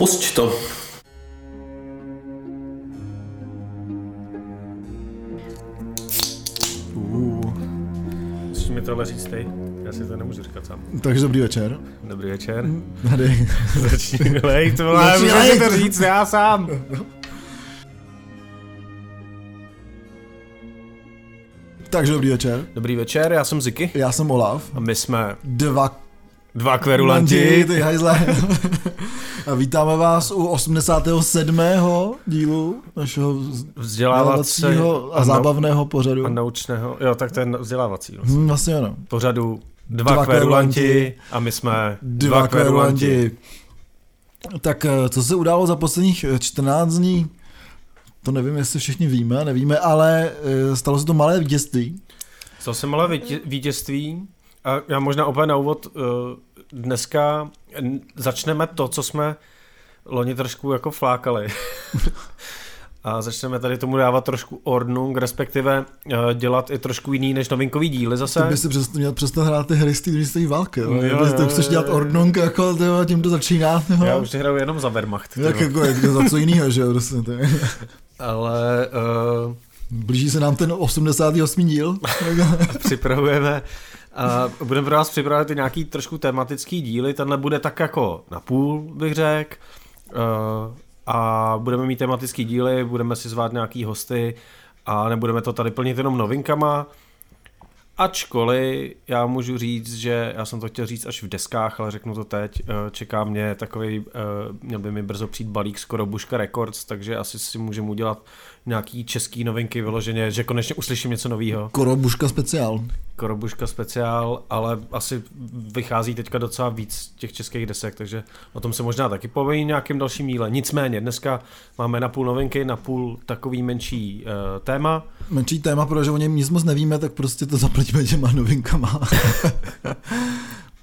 Pusť to. Uh, Musíš mi tohle říct ty? Já si to nemůžu říkat sám. takže dobrý večer. Dobrý večer. Tady. Začni lejt, vole, Začni můžu si to říct já sám. Takže dobrý večer. Dobrý večer, já jsem Ziky Já jsem Olaf. a my jsme Dva dva kverulanti. ty hajzle. A vítáme vás u 87. dílu našeho vzdělávacího a zábavného pořadu. a naučného, jo, tak to je vzdělávací vlastně. Hm, vlastně ano. Pořadu dva, Dva kverulanti kverulanti a my jsme Dva kverulanti. Tak eh, co se událo za posledních eh, 14 dní? To nevím, jestli všichni víme, nevíme, ale eh, stalo se to malé vítězství. Stalo se malé vítě- vítězství a já možná opět na úvod uh, dneska začneme to, co jsme loni trošku jako flákali. a začneme tady tomu dávat trošku ordnung, respektive uh, dělat i trošku jiný než novinkový díly zase. Ty by si přestat, měl přestat hrát ty hry z té druhé války. Jo, Jo, jo, chceš dělat ordnung, jako tyjo, tím to začíná. Tyjo. Já už hraju jenom za Wehrmacht. Jak tyjo. jako, jak za co jiného, že jo, prostě. Ale uh, Blíží se nám ten 88. díl. připravujeme a budeme pro vás připravovat i nějaký trošku tematický díly. Tenhle bude tak jako na půl, bych řekl. Uh, a budeme mít tematický díly, budeme si zvát nějaký hosty a nebudeme to tady plnit jenom novinkama. Ačkoliv já můžu říct, že já jsem to chtěl říct až v deskách, ale řeknu to teď, eh, čeká mě takový, měl by mi brzo přijít balík skoro Buška Records, takže asi si můžeme udělat nějaký český novinky vyloženě, že konečně uslyším něco nového. Korobuška speciál. Korobuška speciál, ale asi vychází teďka docela víc těch českých desek, takže o tom se možná taky poví nějakým dalším díle. Nicméně, dneska máme na půl novinky, na půl takový menší uh, téma. Menší téma, protože o něm nic moc nevíme, tak prostě to zaplníme těma novinkama.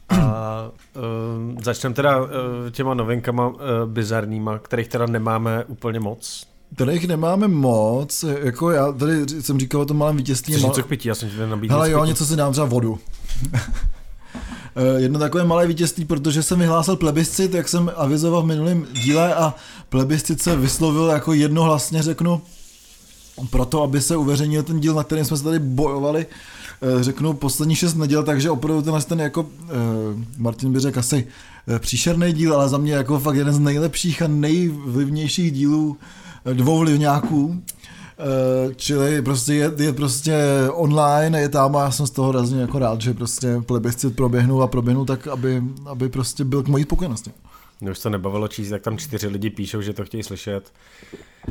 A uh, začneme teda uh, těma novinkama uh, bizarníma, kterých teda nemáme úplně moc. Tady jich nemáme moc, jako já tady jsem říkal o tom malém vítězství. Chceš mal- něco k pití? Já jsem ti tady nabídl. Něco jo, něco si dám třeba vodu. Eh, Jedno takové malé vítězství, protože jsem vyhlásil plebiscit, jak jsem avizoval v minulém díle a plebiscit se vyslovil jako jednohlasně řeknu proto, aby se uveřejnil ten díl, na kterém jsme se tady bojovali, eh, řeknu poslední šest neděl, takže opravdu tenhle ten jako, eh, Martin by řekl asi příšerný díl, ale za mě jako fakt jeden z nejlepších a nejvlivnějších dílů dvou vlivňáků. Eh, čili prostě je, je prostě online, je tam a já jsem z toho hrozně jako rád, že prostě plebiscit proběhnul a proběhnul tak, aby, aby prostě byl k mojí spokojenosti. Mě už to nebavilo číst, jak tam čtyři lidi píšou, že to chtějí slyšet.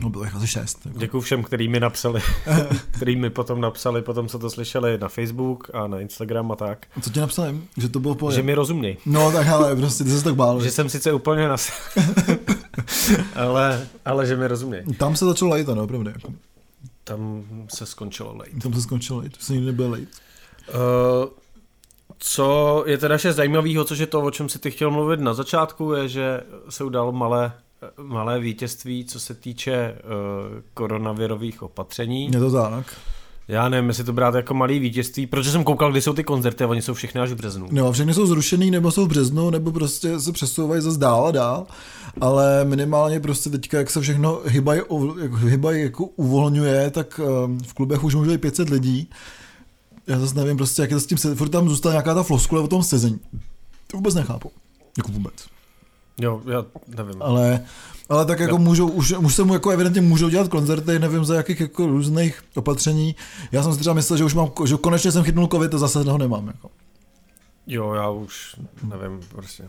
No bylo jich asi šest. Jako. Děkuji všem, který mi napsali, který mi potom napsali, potom co to slyšeli na Facebook a na Instagram a tak. Co ti napsali? Že to bylo pohodě? Že mi rozuměj. No tak ale prostě ty se tak bál. Že jsem sice úplně nas... ale, ale že mi rozuměj. Tam se začalo lejt, no, opravdu. Jako. Tam se skončilo lejt. Tam se skončilo lejt, to se nikdy nebyl lejt. Uh, co je teda ještě zajímavého, což je to, o čem si ty chtěl mluvit na začátku, je, že se udalo malé, malé vítězství, co se týče uh, koronavirových opatření. Je to tak. Já nevím, jestli to brát jako malý vítězství, protože jsem koukal, kdy jsou ty koncerty a oni jsou všechny až v březnu. No, všechny jsou zrušený, nebo jsou v březnu, nebo prostě se přesouvají zase dál a dál, ale minimálně prostě teďka, jak se všechno hybají, jako, hybají jako uvolňuje, tak um, v klubech už může být 500 lidí. Já zase nevím prostě, jak je to s tím, se- furt tam zůstala nějaká ta floskule o tom sezení. To vůbec nechápu. Jako vůbec. Jo, já nevím. Ale, ale tak jako Jo. můžou, už, už se mu jako evidentně můžou dělat koncerty, nevím za jakých jako různých opatření. Já jsem si třeba myslel, že už mám, že konečně jsem chytnul covid a zase ho nemám. Jako. Jo, já už nevím, prostě.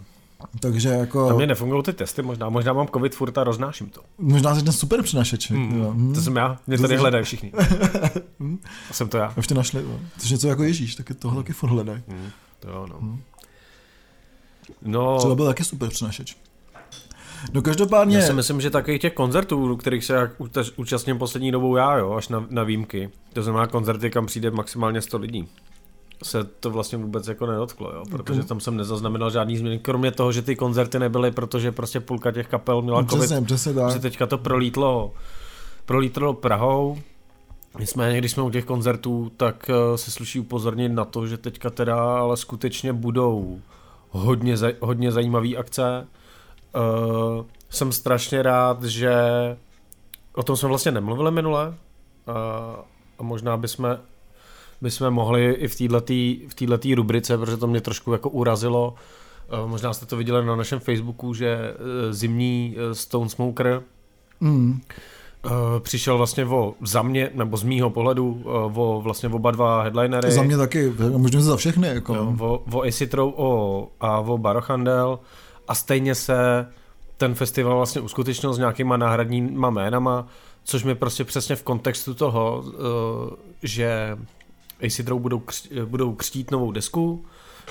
Takže jako... Na mě nefungují ty testy, možná, možná mám covid furt a roznáším to. Možná jsi ten super přinašeč. Hmm, jo. To jsem já, mě tady jsi- hledají všichni. A jsem to já. Už tě našli, jo. Což něco jako Ježíš, tak je tohle taky furt hledají. Hmm, to jo, no. Hmm. No, Třeba byl taky super přinašeč. No každopádně, já si myslím, že takových těch koncertů, kterých se jak účastním poslední dobou já, jo, až na, na výjimky, to znamená koncerty, kam přijde maximálně 100 lidí, se to vlastně vůbec jako nedotklo, jo, protože tam jsem nezaznamenal žádný změny, kromě toho, že ty koncerty nebyly, protože prostě půlka těch kapel měla covid, přesně, přesně že tak. teďka to prolítlo, prolítlo Prahou, Nicméně, když jsme u těch koncertů, tak eh, se sluší upozornit na to, že teďka teda ale skutečně budou hodně, zaj- hodně zajímavé akce. Uh, jsem strašně rád, že o tom jsme vlastně nemluvili minule a, a možná bychom, bychom mohli i v této v rubrice, protože to mě trošku jako urazilo, možná jste to viděli na našem Facebooku, že zimní Stone Smoker mm. přišel vlastně o, za mě, nebo z mýho pohledu, o vlastně oba dva headlinery. Za mě taky, možná za všechny. Jako. Jo, o, o Acid o, a o Barochandel a stejně se ten festival vlastně uskutečnil s nějakýma náhradníma jménama, což mi prostě přesně v kontextu toho, eh, že Acid Row budou, kř, budou křtít novou desku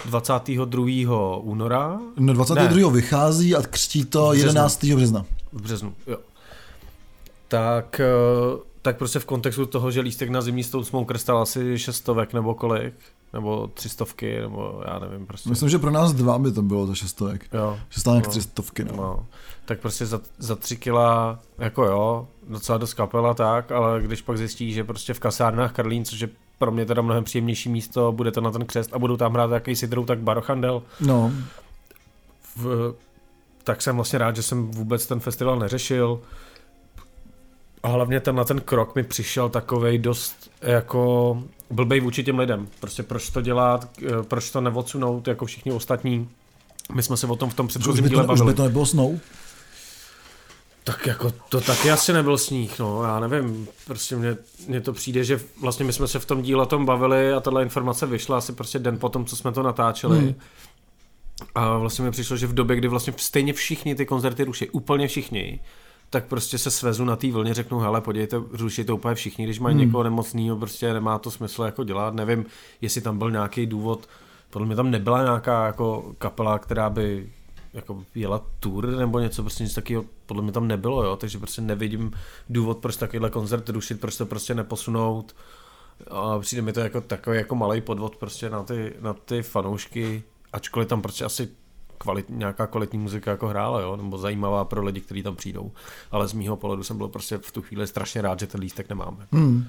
22. února. No 22. Ne. vychází a křtí to 11. března. V březnu, jo. Tak, eh, tak prostě v kontextu toho, že lístek na zimní Stone Smoker stál asi šestovek nebo kolik, nebo třistovky, nebo já nevím prostě. Myslím, že pro nás dva by to bylo za šestovek. Jo. Že stále no. třistovky, no. no. Tak prostě za, za tři kila, jako jo, docela dost kapela tak, ale když pak zjistí, že prostě v kasárnách Karlín, což je pro mě teda mnohem příjemnější místo, bude to na ten křest a budou tam hrát jaký sidrou, tak Barochandel. No. V, tak jsem vlastně rád, že jsem vůbec ten festival neřešil. A hlavně ten na ten krok mi přišel takovej dost jako blbej vůči těm lidem. Prostě proč to dělat, eh, proč to neodsunout jako všichni ostatní. My jsme se o tom v tom předchozím díle bavili. Už by to nebylo snou? Tak jako to taky asi nebyl sníh, no, já nevím, prostě mně, mně to přijde, že vlastně my jsme se v tom díle tom bavili a tahle informace vyšla asi prostě den po tom, co jsme to natáčeli. Hmm. A vlastně mi přišlo, že v době, kdy vlastně stejně všichni ty koncerty ruší, úplně všichni, tak prostě se svezu na té vlně, řeknu, hele, podívejte, ruší to úplně všichni, když mají hmm. někoho nemocného, prostě nemá to smysl jako dělat, nevím, jestli tam byl nějaký důvod, podle mě tam nebyla nějaká jako kapela, která by jako jela tour nebo něco, prostě nic takového podle mě tam nebylo, jo, takže prostě nevidím důvod, proč takovýhle koncert rušit, proč to prostě neposunout. A přijde mi to jako takový jako malý podvod prostě na ty, na ty fanoušky, ačkoliv tam prostě asi kvalit, nějaká kvalitní muzika jako hrála, jo, nebo zajímavá pro lidi, kteří tam přijdou. Ale z mýho pohledu jsem byl prostě v tu chvíli strašně rád, že ten lístek nemáme. Hmm.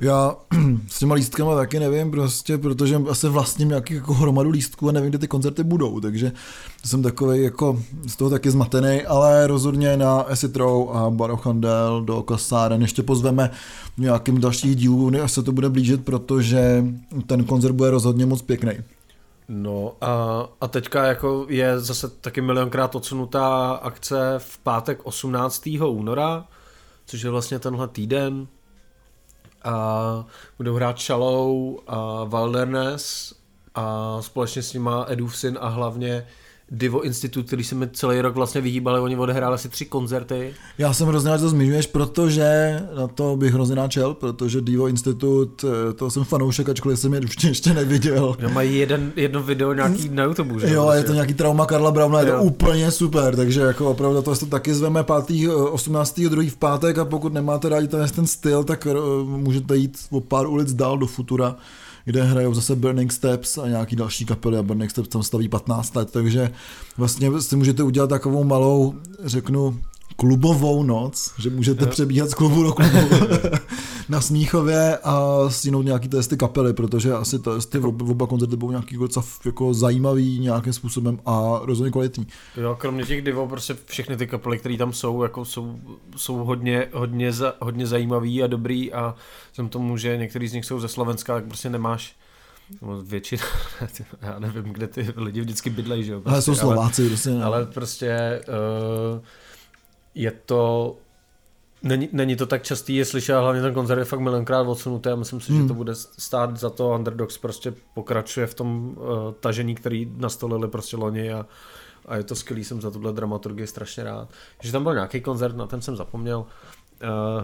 Já s těma lístkama taky nevím, prostě, protože asi vlastním nějaký jako hromadu lístků a nevím, kde ty koncerty budou, takže jsem takový jako z toho taky zmatený, ale rozhodně na Row a Barochandel do Kasáren ještě pozveme nějakým dalších dílů, až se to bude blížit, protože ten koncert bude rozhodně moc pěkný. No a, a teďka jako je zase taky milionkrát odsunutá akce v pátek 18. února, což je vlastně tenhle týden. A budou hrát Shallow a Wilderness a společně s nima syn a hlavně Divo Institute, který se mi celý rok vlastně vyhýbali, oni odehráli asi tři koncerty. Já jsem hrozně rád, že to zmiňuješ, protože na to bych hrozně náčel, protože Divo Institute, eh, to jsem fanoušek, ačkoliv jsem je ještě, ještě neviděl. Že mají jeden, jedno video nějaký na YouTube, že? Jo, je to nějaký trauma Karla Brauna, je to úplně super, takže jako opravdu to, to taky zveme 5. 18. druhý v pátek a pokud nemáte rádi ten, ten styl, tak eh, můžete jít o pár ulic dál do Futura kde hrajou zase Burning Steps a nějaký další kapely a Burning Steps tam staví 15 let, takže vlastně si můžete udělat takovou malou, řeknu, klubovou noc, že můžete přebíhat z klubu do klubu na Smíchově a stínout nějaký testy kapely, protože asi to, ty oba koncerty budou nějaký docela jako zajímavý nějakým způsobem a rozhodně kvalitní. Jo, kromě těch divo, prostě všechny ty kapely, které tam jsou, jako jsou, jsou hodně, hodně, za, hodně zajímavý a dobrý a jsem tomu, že některý z nich jsou ze Slovenska, tak prostě nemáš většina, já nevím, kde ty lidi vždycky bydlejí, že jo. Prostě, ale jsou Slováci, ale, prostě. Ale prostě uh, je to Není, není to tak častý, je slyšet, hlavně ten koncert je fakt milionkrát odsunutý a myslím si, hmm. že to bude stát za to. Underdogs prostě pokračuje v tom uh, tažení, který nastolili prostě loni a, a je to skvělý, jsem za tuhle dramaturgii strašně rád. Že tam byl nějaký koncert, na ten jsem zapomněl.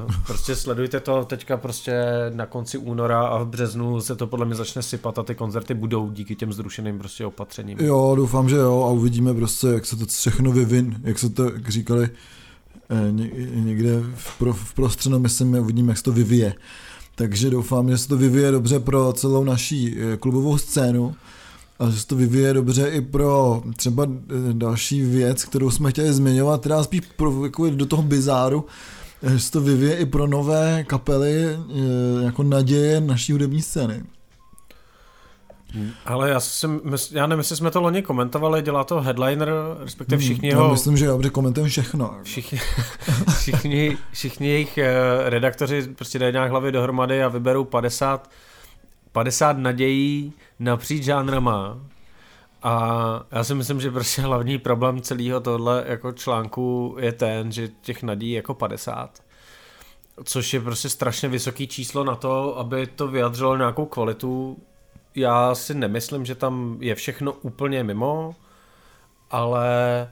Uh, prostě sledujte to teďka prostě na konci února a v březnu se to podle mě začne sypat a ty koncerty budou díky těm zrušeným prostě opatřením. Jo, doufám, že jo a uvidíme prostě, jak se to všechno vyvin, jak se to, jak říkali, někde v, pro, v prostředu, myslím, uvidíme, jak se to vyvíje. Takže doufám, že se to vyvíje dobře pro celou naší eh, klubovou scénu a že se to vyvíje dobře i pro třeba eh, další věc, kterou jsme chtěli zmiňovat, teda spíš pro, jako do toho bizáru, že se to vyvíje i pro nové kapely jako naděje naší hudební scény. Ale já, jsem, já nevím, jestli jsme to loni komentovali, dělá to headliner, respektive Hmm, všichni já jeho... myslím, že já protože komentujeme všechno. Všichni, všichni, všichni jejich eh, redaktoři prostě dají nějak hlavy dohromady a vyberou 50, 50 nadějí napříč žánrama. A já si myslím, že prostě hlavní problém celého tohle jako článku je ten, že těch nadějí jako 50. Což je prostě strašně vysoký číslo na to, aby to vyjadřilo nějakou kvalitu. Já si nemyslím, že tam je všechno úplně mimo, ale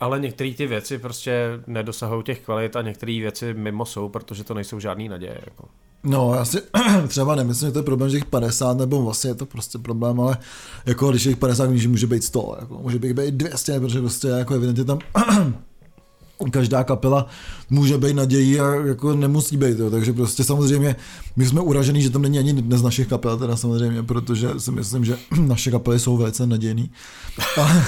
ale některé ty věci prostě nedosahují těch kvalit a některé věci mimo jsou, protože to nejsou žádný naděje. Jako. No, já si třeba nemyslím, že to je problém, že jich 50, nebo vlastně je to prostě problém, ale jako když je jich 50, když může být 100, jako, může být 200, protože prostě jako evidentně tam každá kapela může být nadějí a jako nemusí být, jo. takže prostě samozřejmě my jsme uražený, že tam není ani dnes našich kapel, teda samozřejmě, protože si myslím, že naše kapely jsou velice nadějný. Ale,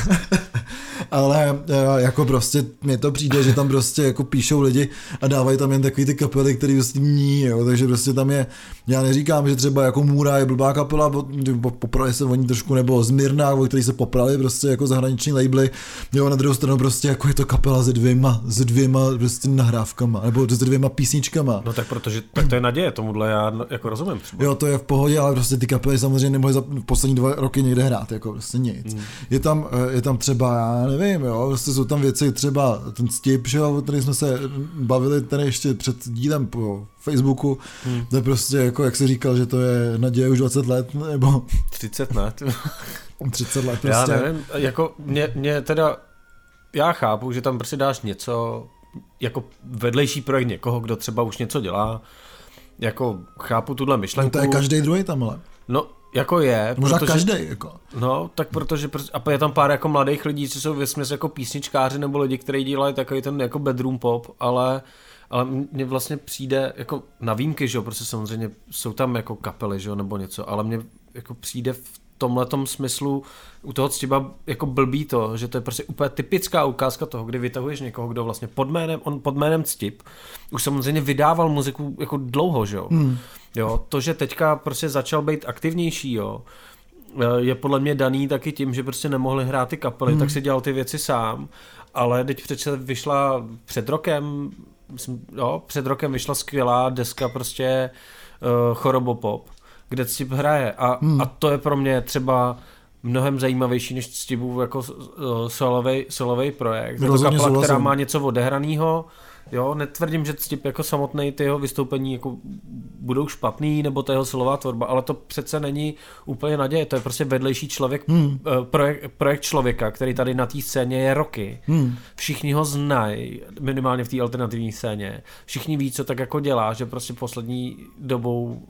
ale eh, jako prostě mně to přijde, že tam prostě jako píšou lidi a dávají tam jen takový ty kapely, který prostě ní, jo, takže prostě tam je, já neříkám, že třeba jako Můra je blbá kapela, po- po- poprali se oni trošku, nebo Zmirna, o který se poprali prostě jako zahraniční labely, jo, na druhou stranu prostě jako je to kapela se dvěma, s dvěma prostě nahrávkama, nebo s dvěma písničkama. No tak protože tak to je naděje, tomuhle já jako rozumím třeba. Jo, to je v pohodě, ale prostě ty kapely samozřejmě nemohly za poslední dva roky někde hrát, jako prostě nic. Hmm. Je, tam, eh, je tam třeba, já nevím, jo, prostě jsou tam věci, třeba ten Stip, že jo, o který jsme se bavili tady ještě před dílem po Facebooku, hmm. to je prostě jako, jak jsi říkal, že to je naděje už 20 let, nebo 30 let. 30 let Já prostě. nevím, jako mě, mě teda, já chápu, že tam prostě dáš něco, jako vedlejší projekt někoho, kdo třeba už něco dělá, jako chápu tuhle No myšlenku. to je každý druhý tam, ale. No, jako je. Možná protože, každý, jako. No, tak protože, a je tam pár jako mladých lidí, co jsou vesměs jako písničkáři nebo lidi, kteří dělají takový ten jako bedroom pop, ale ale mně vlastně přijde jako na výjimky, že jo, prostě samozřejmě jsou tam jako kapely, že jo, nebo něco, ale mně jako přijde v tomhletom smyslu u toho ctiba jako blbý to, že to je prostě úplně typická ukázka toho, kdy vytahuješ někoho, kdo vlastně pod jménem, on pod jménem ctip, už samozřejmě vydával muziku jako dlouho, že jo. Hmm. Jo, to, že teďka prostě začal být aktivnější, jo, je podle mě daný taky tím, že prostě nemohli hrát ty kapely, hmm. tak si dělal ty věci sám, ale teď přece vyšla před rokem, myslím, jo, před rokem vyšla skvělá deska prostě uh, Chorobopop, kde Ctip hraje a, hmm. a to je pro mě třeba mnohem zajímavější než Ctipův jako solovej, solovej projekt. Je to kapela, která souhlasím. má něco odehraného, Jo, netvrdím, že Ctip jako samotný ty jeho vystoupení jako budou špatný, nebo ta jeho silová tvorba, ale to přece není úplně naděje, to je prostě vedlejší člověk, hmm. projekt, projekt člověka, který tady na té scéně je roky. Hmm. Všichni ho znají, minimálně v té alternativní scéně. Všichni ví, co tak jako dělá, že prostě poslední dobou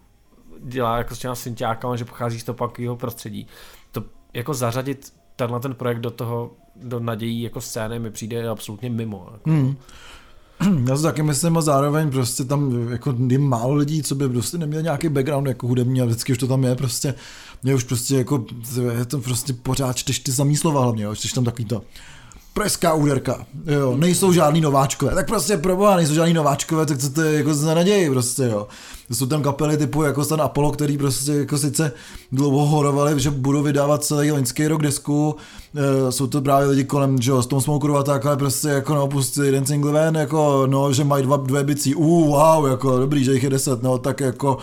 dělá jako s těma synťákama, že pochází z toho punkového prostředí. To jako zařadit tenhle ten projekt do toho, do nadějí jako scény mi přijde absolutně mimo. Jako. Hmm. Já si taky myslím a zároveň prostě tam jako je málo lidí, co by prostě neměl nějaký background jako hudební a vždycky už to tam je prostě, mě už prostě jako, je to prostě pořád čteš ty samý slova hlavně, jo, čteš tam takový to preská úderka, jo, nejsou žádný nováčkové, tak prostě proboha, nejsou žádný nováčkové, tak co to je jako za naději prostě, jo. Jsou tam kapely typu jako ten Apollo, který prostě jako sice dlouho horovali, že budou vydávat celý loňský rok desku, e, jsou to právě lidi kolem, že jo, s tom Smokeru a tak, ale prostě jako no, pustí jeden single ven, jako no, že mají dva, dvě bicí, uh, wow, jako dobrý, že jich je deset, no, tak jako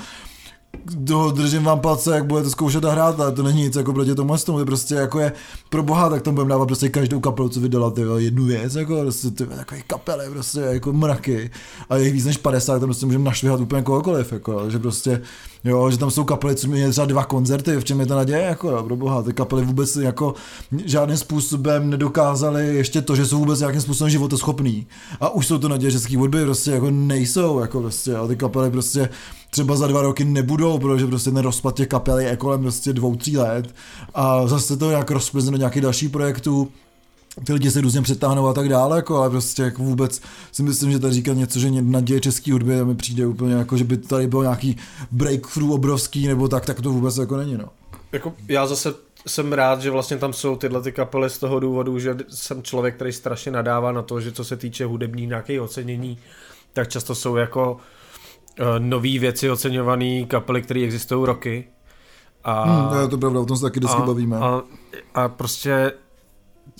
do, držím vám palce, jak budete zkoušet a hrát, ale to není nic jako proti tomu, to prostě jako je pro boha, tak tam budeme dávat prostě každou kapelu, co vydala, ty, jednu věc, jako prostě ty, takové kapely, prostě jako mraky. A je víc než 50, tam prostě můžeme našvihat úplně kohokoliv, jako, že prostě, jo, že tam jsou kapely, co měly třeba dva koncerty, v čem je ta naděje, jako, jo, pro boha, ty kapely vůbec jako žádným způsobem nedokázaly ještě to, že jsou vůbec nějakým způsobem životoschopný. A už jsou to naděje český hudby, prostě jako nejsou, jako prostě, jo, ty kapely prostě třeba za dva roky nebudou, protože prostě ten rozpad těch kapel je kolem prostě dvou, tří let. A zase to nějak rozplizne do nějakých dalších projektů, ty lidi se různě přetáhnou a tak dále, jako, ale prostě jako vůbec si myslím, že tady říkat něco, že naděje český hudby mi přijde úplně jako, že by tady byl nějaký breakthrough obrovský nebo tak, tak to vůbec jako není, no. Jako já zase jsem rád, že vlastně tam jsou tyhle ty kapely z toho důvodu, že jsem člověk, který strašně nadává na to, že co se týče hudební nějaké ocenění, tak často jsou jako uh, nové věci oceňované kapely, které existují roky. A, hmm, je to pravda, o tom se taky vždycky a, bavíme. A, a prostě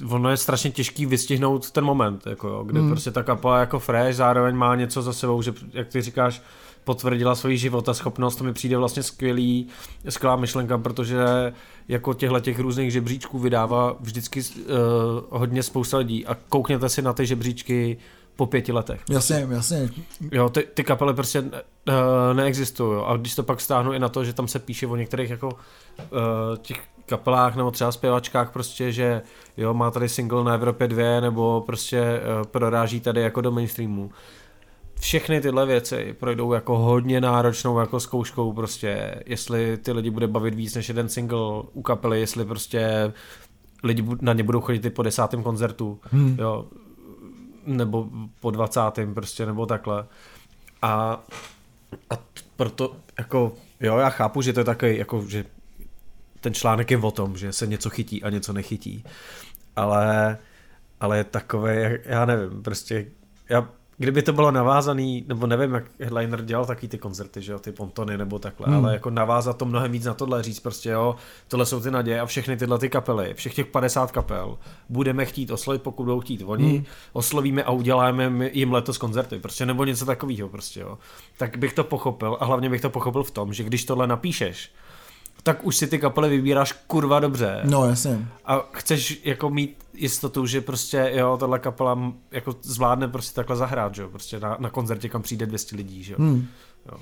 ono je strašně těžký vystihnout ten moment, jako jo, kdy hmm. prostě ta kapela jako fresh, zároveň má něco za sebou, že jak ty říkáš, potvrdila svoji života schopnost, to mi přijde vlastně skvělý, skvělá myšlenka, protože jako těchto těch různých žebříčků vydává vždycky uh, hodně spousta lidí a koukněte si na ty žebříčky po pěti letech. Jasně, jasně. Jo, ty, ty kapely prostě uh, neexistují. A když to pak stáhnu i na to, že tam se píše o některých jako uh, těch kapelách nebo třeba zpěvačkách prostě, že jo, má tady single na Evropě 2 nebo prostě uh, proráží tady jako do mainstreamu. Všechny tyhle věci projdou jako hodně náročnou jako zkouškou prostě, jestli ty lidi bude bavit víc než jeden single u kapely, jestli prostě lidi na ně budou chodit i po desátém koncertu, hmm. jo, nebo po dvacátém prostě, nebo takhle. A, a proto jako, jo, já chápu, že to je takový, jako, že ten článek je o tom, že se něco chytí a něco nechytí. Ale, ale je takové, já nevím, prostě já kdyby to bylo navázaný, nebo nevím, jak headliner dělal taky ty koncerty, že jo, ty pontony nebo takhle, hmm. ale jako navázat to mnohem víc na tohle, říct prostě jo, tohle jsou ty naděje a všechny tyhle ty kapely, všech těch 50 kapel, budeme chtít oslovit, pokud budou chtít oni, hmm. oslovíme a uděláme jim letos koncerty, prostě nebo něco takového prostě jo. Tak bych to pochopil a hlavně bych to pochopil v tom, že když tohle napíšeš, tak už si ty kapely vybíráš kurva dobře. No, jasně. A chceš jako mít jistotu, že prostě jo, tahle kapela jako zvládne prostě takhle zahrát, že jo, prostě na, na koncertě, kam přijde 200 lidí, že jo. Hmm. jo.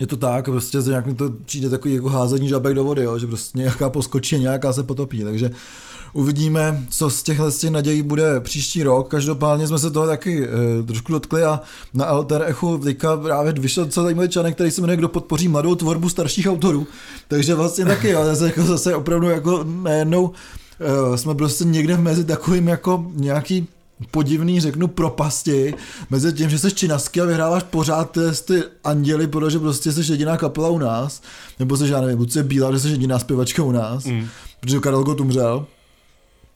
Je to tak, prostě nějak mi to přijde takový jako házení žabek do vody, jo, že prostě nějaká poskočí a nějaká se potopí, takže uvidíme, co z těchhle z těch nadějí bude příští rok. Každopádně jsme se toho taky e, trošku dotkli a na Alter Echu teďka právě vyšel docela zajímavý článek, který se jmenuje Kdo podpoří mladou tvorbu starších autorů. Takže vlastně taky, jo, zase, jako, zase opravdu jako najednou e, jsme prostě někde mezi takovým jako nějaký podivný, řeknu, propasti mezi tím, že jsi činasky a vyhráváš pořád ty anděly, protože prostě jsi jediná kapela u nás, nebo jsi, já nevím, buď jsi bílá, že jsi jediná zpěvačka u nás, mm. protože Karel Gott umřel.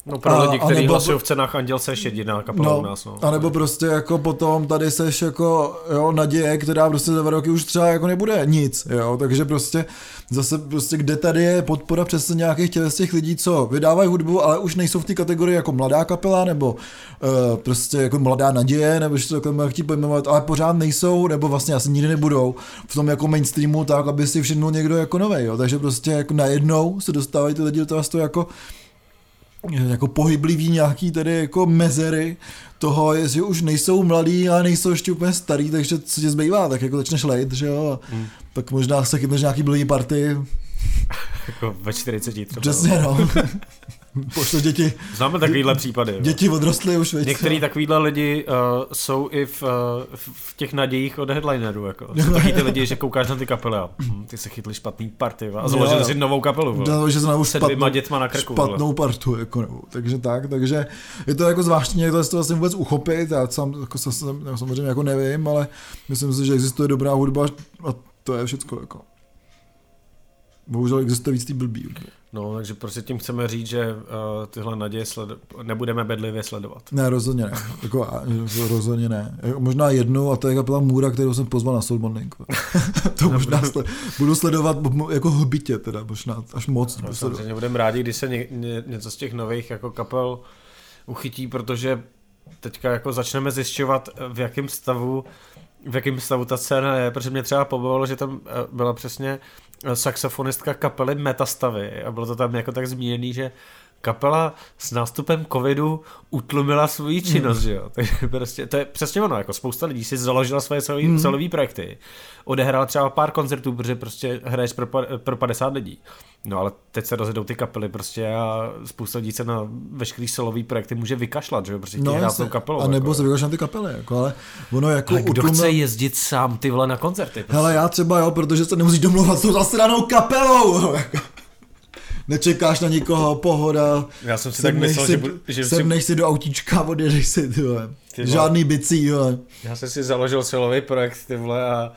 No pro lidi, kteří hlasují v cenách Anděl, seš jediná kapela no, u nás. No. A nebo prostě jako potom tady seš jako jo, naděje, která prostě za dva roky už třeba jako nebude nic, jo, takže prostě zase prostě kde tady je podpora přesně nějakých těch, těch lidí, co vydávají hudbu, ale už nejsou v té kategorii jako mladá kapela, nebo uh, prostě jako mladá naděje, nebo že to takhle chtít pojmenovat, ale pořád nejsou, nebo vlastně asi nikdy nebudou v tom jako mainstreamu tak, aby si všimnul někdo jako nový, jo, takže prostě jako najednou se dostávají ty lidi do toho jako jako pohyblivý nějaký tady jako mezery toho, jestli už nejsou mladí, ale nejsou ještě úplně starý, takže co tě zbývá, tak jako začneš lejt, že jo, mm. tak možná se chytneš nějaký blbý party. jako ve 40 třeba. Přesně, no. Pošle děti. Známe takovýhle případy. Děti odrostly už, víc. Některý takovýhle lidi uh, jsou i v, uh, v těch nadějích od headlinerů. Jako. Jsou taky ty lidi, že koukáš na ty kapely a hm, ty se chytli špatný party a založili si novou kapelu. Založili si novou se dvěma dětma na krku. Špatnou vole. partu. Jako, nebo. Takže tak, takže je to jako zvláštní, jak to to vlastně vůbec uchopit. Já sám jako, samozřejmě jako nevím, ale myslím si, že existuje dobrá hudba a to je všechno. Jako. Bohužel existuje víc tý blbý. No, takže prostě tím chceme říct, že uh, tyhle naděje sledo- nebudeme bedlivě sledovat. Ne, rozhodně ne. Jako, rozhodně ne. Možná jednu, a to je kapela Můra, kterou jsem pozval na Soul Morning. to možná sle- budu sledovat jako hbitě, teda možná až moc. No, samozřejmě budeme rádi, když se ně, ně, něco z těch nových jako kapel uchytí, protože teďka jako začneme zjišťovat, v jakém stavu v jakém stavu ta scéna je, protože mě třeba pobavilo, že tam eh, byla přesně saxofonistka kapely Metastavy. A bylo to tam jako tak zmíněný, že kapela s nástupem covidu utlumila svůj činnost, mm. jo. Takže prostě, to je přesně ono, jako spousta lidí si založila svoje solové mm. solový projekty, odehrála třeba pár koncertů, protože prostě hraješ pro, pro 50 lidí. No ale teď se rozjedou ty kapely prostě a spousta lidí se na veškerý solový projekty může vykašlat, že jo, prostě no, hrát tou kapelou. A nebo jako. se vykašlat ty kapely, jako, ale ono jako ale kdo utlumil... chce jezdit sám ty vole na koncerty? Prostě. Hele, já třeba jo, protože se nemusíš domlouvat s tou zasranou kapelou. Nečekáš na nikoho, pohoda. Já jsem si tak myslel, si, že, budu, že sedneš si... si do autíčka, odjedeš si, ty vole. Ty vole. Žádný bicí, vole. Já jsem si založil silový projekt, ty vole, a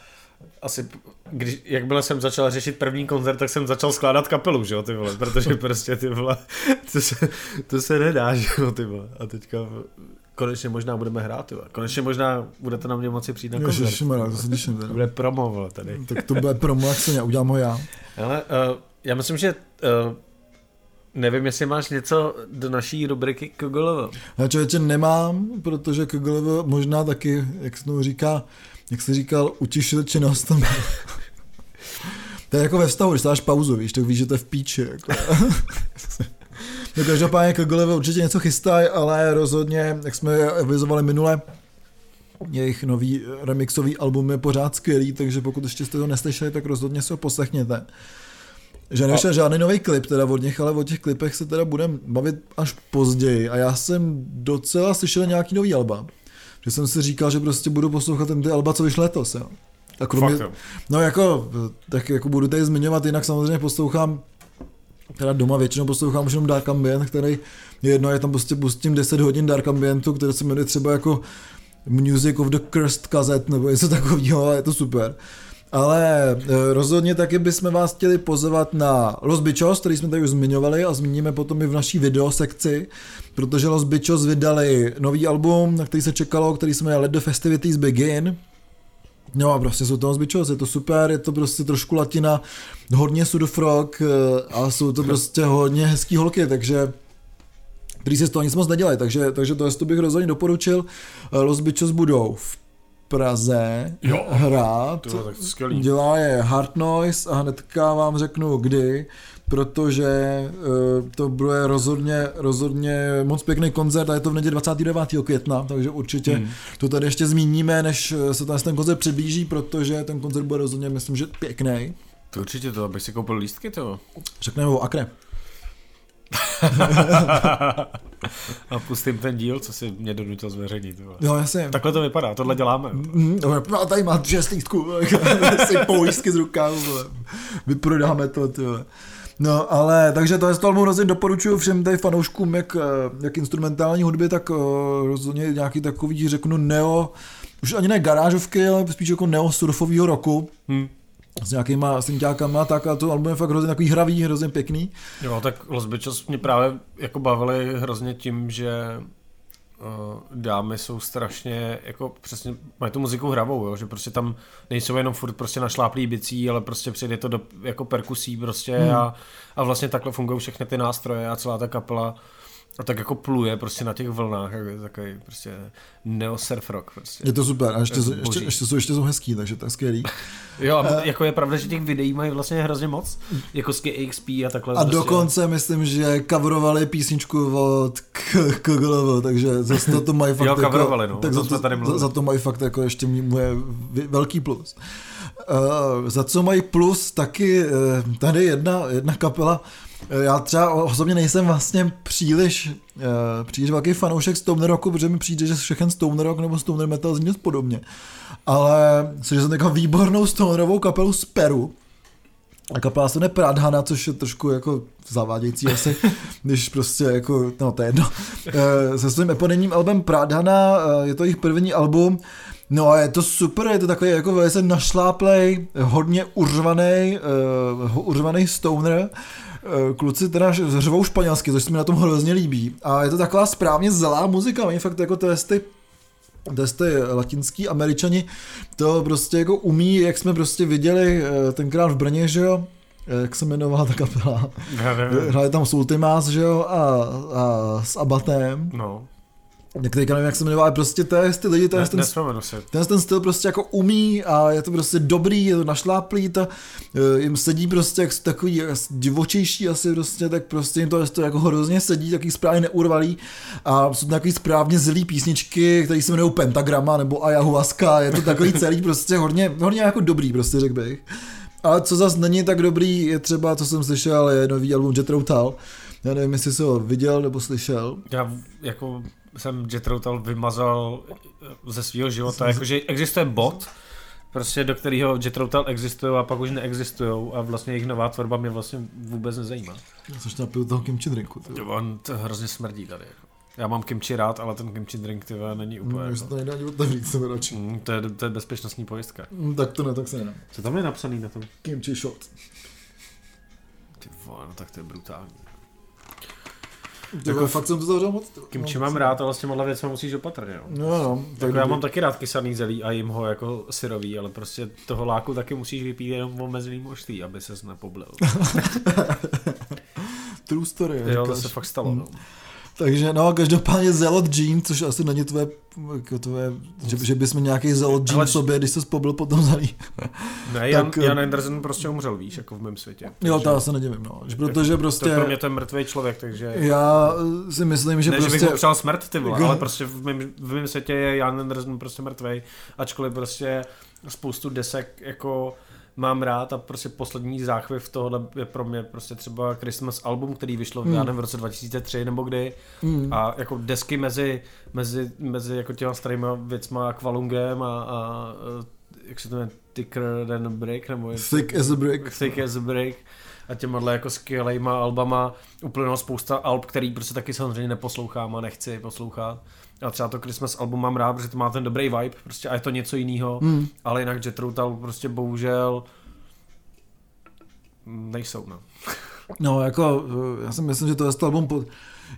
asi, když, jakmile jsem začal řešit první koncert, tak jsem začal skládat kapelu, že jo, ty vole, protože prostě ty vole, to se, to se nedá, že jo, ty vole. A teďka konečně možná budeme hrát, tyhle. konečně možná budete na mě moci přijít na koncert. Ježišmarja, to se těším teda. Bude promo, vole, tady. Tak to bude promo, jak se udělám ho já. Ale uh, já myslím, že uh, nevím, jestli máš něco do naší rubriky Kogolovo. Já člověče nemám, protože Kogolovo možná taky, jak se říká, jak se říkal, utišil činnost. to je jako ve vztahu, když dáš pauzu, víš, tak víš, že to je v píči. Jako. no každopádně Kogolovo určitě něco chystají, ale rozhodně, jak jsme avizovali minule, jejich nový remixový album je pořád skvělý, takže pokud ještě jste to neslyšeli, tak rozhodně si ho poslechněte. Že nevyšel žádný nový klip teda od nich, ale o těch klipech se teda budeme bavit až později. A já jsem docela slyšel nějaký nový alba. Že jsem si říkal, že prostě budu poslouchat ten ty alba, co vyšlo letos, jo. A kromě, Fakt, jo. no jako, tak jako budu tady zmiňovat, jinak samozřejmě poslouchám teda doma většinou poslouchám už jenom Dark Ambient, který je jedno, je tam prostě pustím 10 hodin Dark Ambientu, které se jmenuje třeba jako Music of the Cursed Cassette nebo něco takového a je to super. Ale e, rozhodně taky bychom vás chtěli pozvat na Los Bichos, který jsme tady už zmiňovali a zmíníme potom i v naší videosekci, protože Los Bichos vydali nový album, na který se čekalo, který se jmenuje Let the Festivities Begin. No a prostě jsou to Los Bichos, je to super, je to prostě trošku latina, hodně sudofrog e, a jsou to prostě hodně hezký holky, takže který si z toho nic moc nedělají, takže, takže to, to bych rozhodně doporučil. E, Los Bichos budou v Praze Jo. hrát. To skvělý. Dělá je Hard Noise a hnedka vám řeknu kdy, protože uh, to bude rozhodně, rozhodně moc pěkný koncert a je to v neděli 29. května, takže určitě Hmm. to tady ještě zmíníme, než eh, se ten, ten koncert přiblíží, protože ten koncert bude rozhodně, myslím, že pěkný. To určitě to, abych si koupil lístky to. Řekneme o Akre. A pustím ten díl, co si mě donutil zveřejnit. Jo, jasně. Takhle to vypadá, tohle děláme. Mm, a tady má šest lístků, si pojistky z rukávu, vyprodáme to, ty. No, ale takže to je z toho rozhodně doporučuji všem tady fanouškům, jak, eh, jak instrumentální hudby, tak uh, rozhodně nějaký takový, řeknu, neo, už ani ne garážovky, ale spíš jako neo surfového roku, Hm. S nějakýma synťákama, tak a to album je fakt hrozně takový hravý, hrozně pěkný. Jo, tak Los Bichos mě právě jako bavili hrozně tím, že uh, dámy jsou strašně, jako přesně, mají tu muziku hravou, jo, že prostě tam nejsou jenom furt prostě našláplý bicí, ale prostě přijde to do jako perkusí prostě hmm. a, a vlastně takhle fungují všechny ty nástroje a celá ta kapela a tak jako pluje prostě na těch vlnách, jako je takový prostě neo surf rock prostě. Je to super a ještě, jsou- ještě, boží. ještě, jsou, ještě jsou hezký, takže to je skvělý. Jo, a jako je pravda, že těch videí mají vlastně hrozně moc, jako z KXP a takhle. A prostě. dokonce myslím, že coverovali písničku od K- Kogolovo, takže zase to, to mají fakt Jo, jako, coverovali, no, tak za to, tady za, za to mají fakt jako ještě moje velký plus. Uh, za co mají plus taky, uh, tady jedna, jedna kapela, uh, já třeba osobně nejsem vlastně příliš, uh, příliš velký fanoušek Stoner Rocku, protože mi přijde, že všechen Stoner Rock nebo Stoner Metal zní podobně. Ale že jsem takovou výbornou stonerovou kapelu z Peru, a kapela se jmenuje Pradhana, což je trošku jako zavádějící asi, když prostě jako, no to je jedno. Eh, Se svým eponymním albem Pradhana, eh, je to jejich první album, no a je to super, je to takový jako velice našláplej, hodně urvaný, uh, urvaný stoner, Eh, Kluci teda řvou španělsky, což se mi na tom hrozně líbí. A je to taková správně zelá muzika, oni fakt jako to je ty to ty latinský američani to prostě jako umí, jak jsme prostě viděli eh, tenkrát v Brně, že jo, Eh, jak se jmenovala ta kapela. Hráli tam s Ultimas, že jo, a, a s Abatem. No, Teďka nevím, jak se jmenoval, ale prostě to je ty lidi, to je ne, ten, ten, ten styl prostě jako umí a je to prostě dobrý, je to našláplý, to, eh, jim sedí prostě jak takový divočejší asi prostě, tak prostě jim to, to jako hrozně sedí, takový správně neurvalý a jsou to takový správně zlý písničky, které se jmenují Pentagrama nebo Ayahuasca, je to takový celý prostě hodně, hodně jako dobrý prostě řekl bych. Ale co zas není tak dobrý, je třeba, co jsem slyšel, je nový album Jet Tal. Já nevím, jestli jsi ho viděl nebo slyšel. Já jako jsem Jet Routal vymazal ze svého života, jakože existuje bot, prostě do kterého Jet Routal existují a pak už neexistují a vlastně jejich nová tvorba mě vlastně vůbec nezajímá. Já jsem napil toho kimchi drinku. ty. On to hrozně smrdí tady. Jako. Já mám kimchi rád, ale ten kimchi drink ty není úplně. Jako. to nejde ani otevřít, jsem radši. Mm, to, je, to je bezpečnostní pojistka. Mm, Tak to ne, tak se nedá. Co tam je napsaný na tom? Kimchi shot. Ty vole, no tak to je brutální. Jako fakt jsem to zavřel moc. Kimči mám rád, ale s těma věcmi musíš opatrně. Jo. No, no. Tak já mám taky rád kysaný zelí a jim ho jako syrový, ale prostě toho láku taky musíš vypít jenom v omezený množství, aby ses nepoblil. True story. Jo, to se fakt stalo. No. Takže no, každopádně Zelot Jean, což asi není tvoje, jako tvoje že, že bys měl nějaký Zelot Jean v sobě, když se pobil potom zalí. Ne, Jan, tak, Jan Anderson prostě umřel, víš, jako v mém světě. Jo, to já se nedivím, no. Že, protože prostě... To pro mě to je mrtvý člověk, takže... Já si myslím, že ne, prostě... že bych mu smrt, ty vole, ale prostě v mém, v mém světě je Jan Anderson prostě mrtvý, ačkoliv prostě spoustu desek jako mám rád a prostě poslední záchvěv tohle je pro mě prostě třeba Christmas album, který vyšlo mm. já nevím, v roce 2003 nebo kdy mm. a jako desky mezi, mezi, mezi jako těma starýma věcma Kvalungem a, a jak se to jmenuje, Thicker than a Brick nebo Thick as a Brick Thick as a Brick a těma jako skvělejma albama uplynulo spousta alb, který prostě taky samozřejmě neposlouchám a nechci poslouchat. A třeba to Christmas album mám rád, protože to má ten dobrý vibe, prostě a je to něco jiného, mm. ale jinak Jet Routal prostě bohužel nejsou, no. No, jako, já si myslím, že to je to album, po...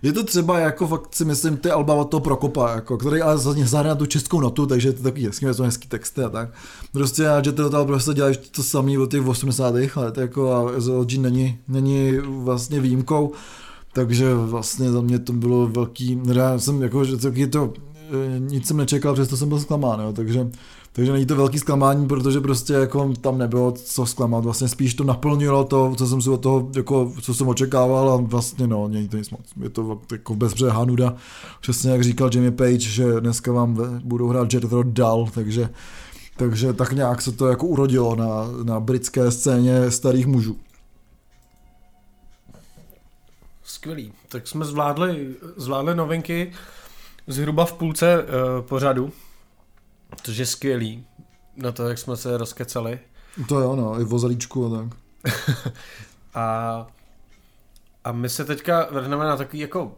je to třeba jako fakt si myslím ty alba od toho Prokopa, jako, který ale zahrne na tu českou notu, takže je to takový hezký, jsou hezký texty a tak. Prostě a Jet Routal prostě dělají to samý od těch 80. let, jako a není, není vlastně výjimkou. Takže vlastně za mě to bylo velký, já jsem jako, že taky to, e, nic jsem nečekal, přesto jsem byl zklamán, jo, takže, takže není to velký zklamání, protože prostě jako tam nebylo co zklamat, vlastně spíš to naplnilo to, co jsem si od toho, jako, co jsem očekával a vlastně no, není to nic moc, je to jako bezbřehá nuda, přesně jak říkal Jimmy Page, že dneska vám budou hrát Jet Road dal, takže takže tak nějak se to jako urodilo na, na britské scéně starých mužů. Skvělý. Tak jsme zvládli, zvládli novinky zhruba v půlce uh, pořadu, což je skvělý na to, jak jsme se rozkecali. To jo, no, i vozalíčku a tak. a, a my se teďka vrhneme na takový jako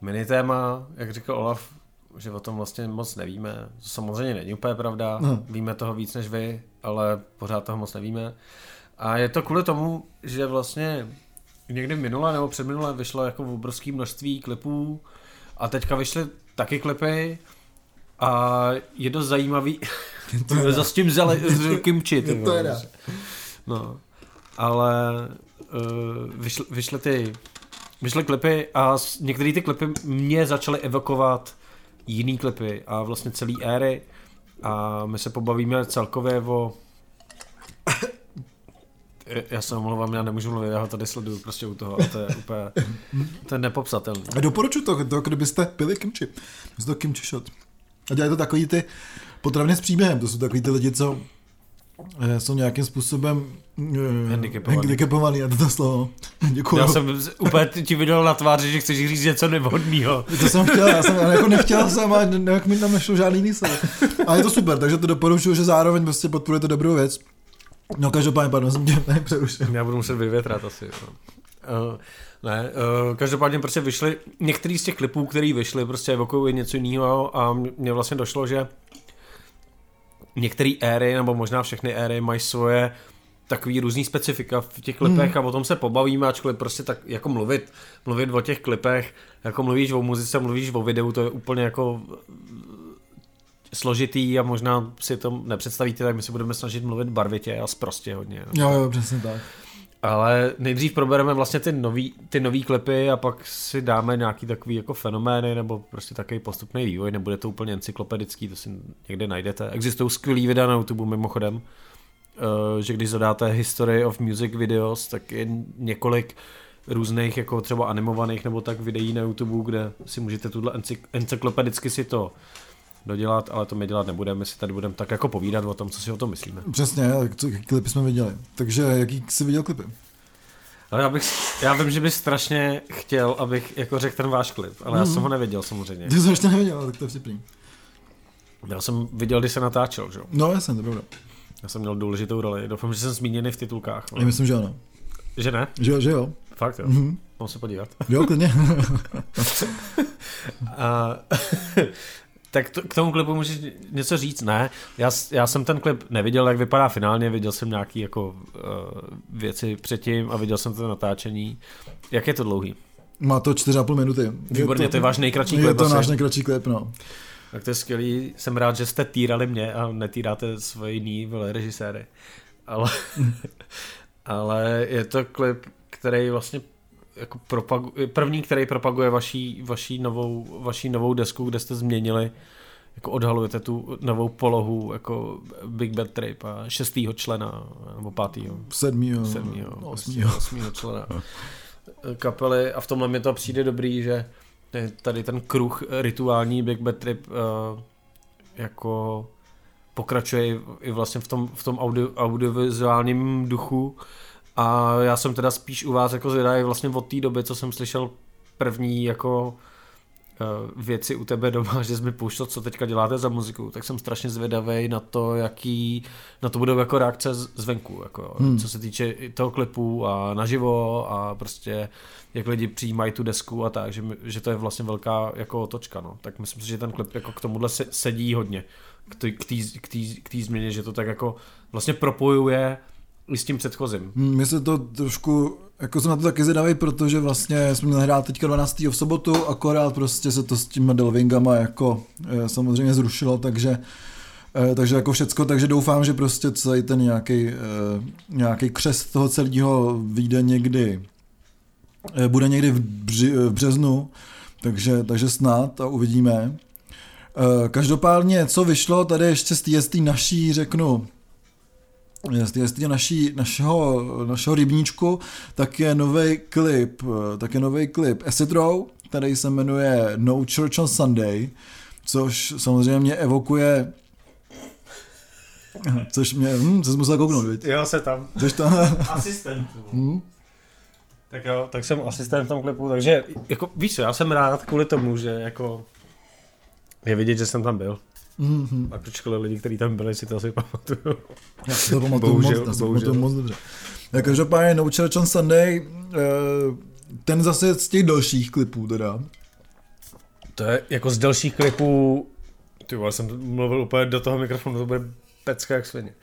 mini téma, jak říkal Olaf, že o tom vlastně moc nevíme. To samozřejmě není úplně pravda, no. víme toho víc než vy, ale pořád toho moc nevíme. A je to kvůli tomu, že vlastně někdy minule nebo předminule vyšlo jako obrovské množství klipů a teďka vyšly taky klipy a je dost zajímavý, to za s tím vzali kimči. Ty to je No, ale uh, vyšly, vyšly ty vyšly klipy a některé ty klipy mě začaly evokovat jiný klipy a vlastně celý éry a my se pobavíme celkově o já se omlouvám, já nemůžu mluvit, já ho tady sleduju prostě u toho a to je úplně, to je nepopsatelné. A doporučuji to, to, kdybyste pili kimči. Myslím to kimči shot. A dělají to takový ty potraviny s příběhem, to jsou takový ty lidi, co eh, jsou nějakým způsobem uh, handicapovaný. handicapovaný, a to slovo. Děkuji. Já jsem úplně ti viděl na tváři, že chceš říct něco nevhodného. To jsem chtěl, já jsem ale jako nechtěl jsem, a jak mi tam nešlo žádný jiný A je to super, takže to doporučuji, že zároveň prostě podporujete dobrou věc. No každopádně, pardon, jsem tě přerušil. Já budu muset vyvětrat asi. No. Uh, ne, uh, každopádně prostě vyšly, některý z těch klipů, který vyšly, prostě evokují něco jiného a mně vlastně došlo, že některé éry, nebo možná všechny éry mají svoje takový různý specifika v těch klipech hmm. a o tom se pobavíme, ačkoliv prostě tak jako mluvit, mluvit o těch klipech, jako mluvíš o muzice, mluvíš o videu, to je úplně jako složitý a možná si to nepředstavíte, tak my si budeme snažit mluvit barvitě a prostě hodně. Jo, jo, přesně tak. Ale nejdřív probereme vlastně ty nový, ty nový klipy a pak si dáme nějaký takový jako fenomény nebo prostě takový postupný vývoj. Nebude to úplně encyklopedický, to si někde najdete. Existují skvělý videa na YouTube mimochodem, eh, že když zadáte History of Music Videos, tak je několik různých jako třeba animovaných nebo tak videí na YouTube, kde si můžete tuhle encyklopedicky si to dodělat, ale to my dělat nebudeme, my si tady budeme tak jako povídat o tom, co si o tom myslíme. Přesně, co, jaký klipy jsme viděli. Takže jaký jsi viděl klipy? Ale já, bych, já vím, že bys strašně chtěl, abych jako řekl ten váš klip, ale mm. já mhm. jsem ho neviděl samozřejmě. Ty jsi ještě neviděl, tak to je vtipný. Já jsem viděl, když se natáčel, že jo? No já jsem, to pravda. Já jsem měl důležitou roli, doufám, že jsem zmíněný v titulkách. Já myslím, že ano. Že ne? Že, že jo. Fakt jo. Mm-hmm. Mám se podívat. Jo, klidně. a, tak to, k tomu klipu můžeš něco říct? Ne, já, já jsem ten klip neviděl, jak vypadá finálně, viděl jsem nějaké jako uh, věci předtím a viděl jsem to natáčení. Jak je to dlouhý? Má to 4,5 minuty. Výborně, je to je váš nejkratší klip. Je to asi. náš nejkratší klip, no. Tak to je skvělý. Jsem rád, že jste týrali mě a netýráte svoje jiný vole, režiséry. Ale, ale je to klip, který vlastně jako propagu, první, který propaguje vaší, vaší, novou, vaší novou desku, kde jste změnili jako odhalujete tu novou polohu jako Big Bad Trip a šestýho člena, nebo pátýho. Sedmýho. Sedmýho. Osmýho. Osmýho člena kapely a v tomhle mi to přijde dobrý, že tady ten kruh rituální Big Bad Trip uh, jako pokračuje i vlastně v tom, v tom audio, audiovizuálním duchu a já jsem teda spíš u vás jako zvědavý vlastně od té doby, co jsem slyšel první jako uh, věci u tebe doma, že jsi mi pouštěl, co teďka děláte za muziku, tak jsem strašně zvědavý na to, jaký na to budou jako reakce zvenku, jako, hmm. co se týče toho klipu a naživo a prostě jak lidi přijímají tu desku a tak, že, že to je vlastně velká jako otočka, no. tak myslím si, že ten klip jako k tomuhle sedí hodně, k té změně, že to tak jako vlastně propojuje s tím předchozím. Mně se to trošku, jako jsem na to taky zvědavý, protože vlastně jsme měli hrát teďka 12. v sobotu, akorát prostě se to s těma delvingama jako eh, samozřejmě zrušilo, takže eh, takže jako všecko, takže doufám, že prostě celý ten nějaký, eh, nějaký křest toho celého vyjde někdy, bude někdy v, v březnu, takže, takže snad a uvidíme. Každopádně, co vyšlo tady ještě z té naší, řeknu, z naší, našeho, našeho rybníčku, tak je nový klip, tak je nový klip Acid Row, který se jmenuje No Church on Sunday, což samozřejmě mě evokuje Což mě, hm, co jsi musel kouknout, viď? Jo, se tam. Což tam... Asistent. Hmm? Tak jo, tak jsem asistent v tom klipu, takže jako víš co, já jsem rád kvůli tomu, že jako je vidět, že jsem tam byl. Mm-hmm. A pročkali lidi, kteří tam byli, si to asi pamatuju. Já si to pamatuju bohužel, moc, bohužel. moc dobře. Tak každopádně No Church on Sunday, eh, ten zase z těch dalších klipů teda. To je jako z dalších klipů, ty vole, jsem mluvil úplně do toho mikrofonu, to bude pecka jak svině.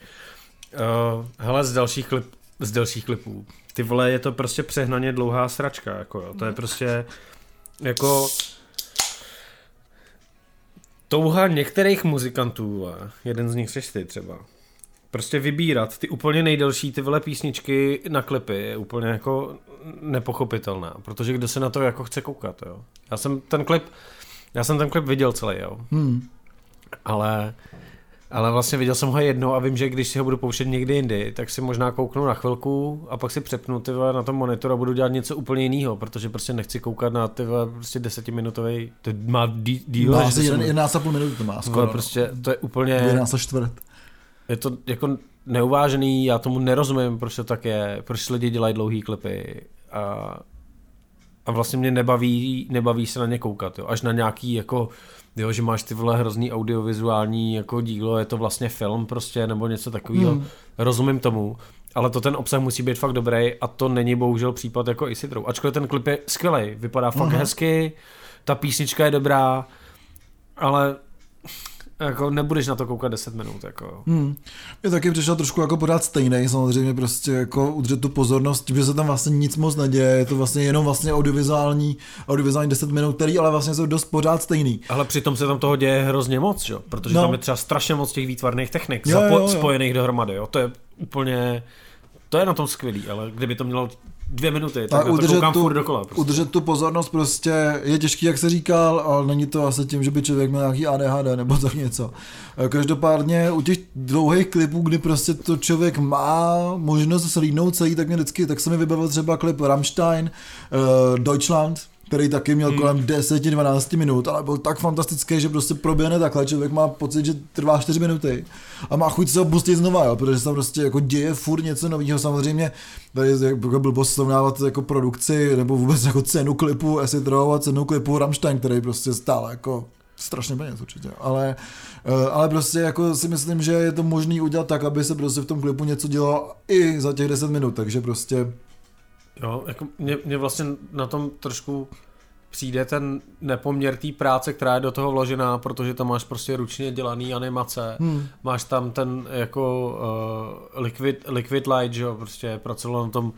Uh, hele, z dalších, klip, z dalších klipů. Ty vole, je to prostě přehnaně dlouhá sračka, jako jo. To je prostě, jako, touha některých muzikantů, jeden z nich seš ty třeba, prostě vybírat ty úplně nejdelší ty vole písničky na klipy je úplně jako nepochopitelná, protože kdo se na to jako chce koukat, jo. Já jsem ten klip, já jsem ten klip viděl celý, jo. Hmm. Ale ale vlastně viděl jsem ho jednou a vím, že když si ho budu pouštět někdy jindy, tak si možná kouknu na chvilku a pak si přepnu ty na tom monitor a budu dělat něco úplně jiného, protože prostě nechci koukat na ty prostě desetiminutový, to má díl. Má asi 11,5 minuty to má skoro. No, prostě to je úplně... 11 čtvrt. Je to jako neuvážený, já tomu nerozumím, proč to tak je, proč lidi dělají dlouhý klipy a, a vlastně mě nebaví, nebaví se na ně koukat, jo. až na nějaký jako jo, že máš ty vole hrozný audiovizuální jako dílo, je to vlastně film prostě, nebo něco takového. Hmm. Rozumím tomu, ale to ten obsah musí být fakt dobrý a to není bohužel případ jako Isidro. Ačkoliv ten klip je skvělý, vypadá fakt uh-huh. hezky, ta písnička je dobrá, ale jako nebudeš na to koukat 10 minut. Jako. Hmm. Je taky přišel trošku jako pořád stejný, samozřejmě prostě jako udržet tu pozornost, že se tam vlastně nic moc neděje, je to vlastně jenom vlastně audiovizuální, audiovizuální 10 minut, který ale vlastně jsou dost pořád stejný. Ale přitom se tam toho děje hrozně moc, že? protože no. tam je třeba strašně moc těch výtvarných technik jo, zapo- jo, jo. spojených dohromady, jo? to je úplně, to je na tom skvělý, ale kdyby to mělo dvě minuty, tak a udržet to tu, dokola. Prostě. Udržet tu pozornost prostě je těžký, jak se říkal, ale není to asi tím, že by člověk měl nějaký ADHD nebo tak něco. Každopádně u těch dlouhých klipů, kdy prostě to člověk má možnost slídnout celý, tak mě vždycky, tak se mi vybavil třeba klip Rammstein, uh, Deutschland, který taky měl hmm. kolem 10-12 minut, ale byl tak fantastický, že prostě proběhne takhle, člověk má pocit, že trvá 4 minuty. A má chuť se ho pustit znova, jo, protože se tam prostě jako děje furt něco nového, samozřejmě tady jako blbost srovnávat jako produkci nebo vůbec jako cenu klipu Acid Row a cenu klipu Rammstein, který prostě stále jako strašně peněz určitě, ale, eh, ale prostě jako si myslím, že je to možný udělat tak, aby se prostě v tom klipu něco dělalo i za těch 10 minut, takže prostě Jo, jako mě, mě vlastně na tom trošku přijde ten nepoměr té práce, která je do toho vložená, protože tam máš prostě ručně dělaný animace, hmm. máš tam ten jako uh, liquid, liquid light, že jo, prostě pracoval na tom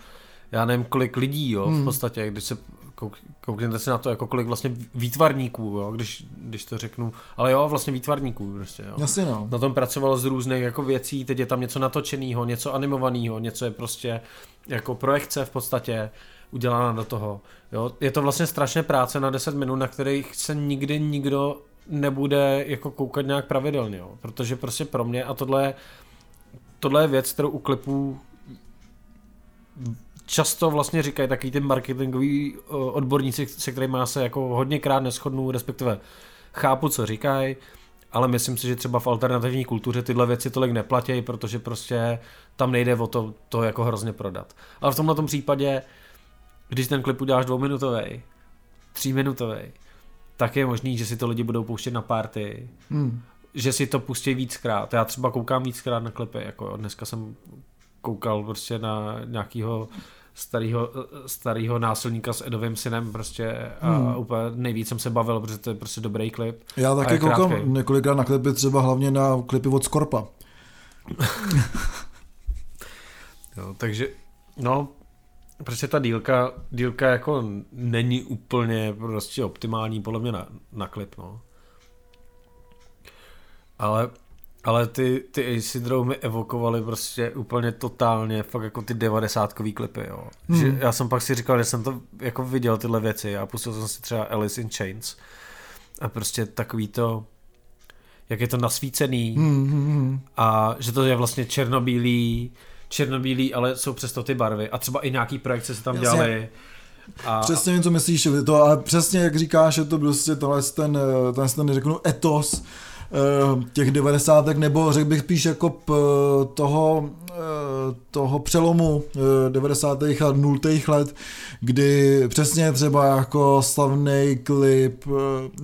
já nevím, kolik lidí, jo, hmm. v podstatě, když se kouk, koukněte se na to, jako kolik vlastně výtvarníků, jo, když, když to řeknu, ale jo, vlastně výtvarníků prostě, jo. Jasně no. Na tom pracovalo z různých jako věcí, teď je tam něco natočeného, něco animovaného, něco je prostě jako projekce v podstatě udělána do toho, jo. Je to vlastně strašně práce na 10 minut, na kterých se nikdy nikdo nebude jako koukat nějak pravidelně, jo. protože prostě pro mě, a tohle je, tohle je věc, kterou u klipů často vlastně říkají taky ty marketingoví eh, odborníci, se kterými se jako hodněkrát neschodnou, respektive chápu, co říkají, ale myslím si, že třeba v alternativní kultuře tyhle věci tolik neplatí, protože prostě tam nejde o to, to jako hrozně prodat. Ale v tomhle případě, když ten klip uděláš dvouminutový, tříminutový, tak je možný, že si to lidi budou pouštět na party, hmm. že si to pustí víckrát. Já třeba koukám víckrát na klipy, jako dneska jsem koukal prostě na nějakýho starého, starého násilníka s Edovým synem prostě a hmm. úplně nejvíc jsem se bavil, protože to je prostě dobrý klip. Já taky koukám několikrát na klipy, třeba hlavně na klipy od Skorpa. jo, takže, no, prostě ta dílka, dílka jako není úplně prostě optimální podle mě na, na klip, no. Ale ale ty, ty Acidrou mi evokovaly prostě úplně totálně fakt jako ty devadesátkový klipy, jo. Hmm. Že já jsem pak si říkal, že jsem to jako viděl tyhle věci a pustil jsem si třeba Alice in Chains a prostě takový to, jak je to nasvícený hmm, hmm, hmm. a že to je vlastně černobílý, černobílý, ale jsou přesto ty barvy a třeba i nějaký projekce se tam dělaly. A, přesně vím, co myslíš, to, ale přesně jak říkáš, je to prostě tohle ten, tenhle ten, řeknu, etos, Eh, těch devadesátek, nebo řekl bych spíš jako p, toho, eh, toho přelomu 90. Eh, a 0. let, kdy přesně třeba jako slavný klip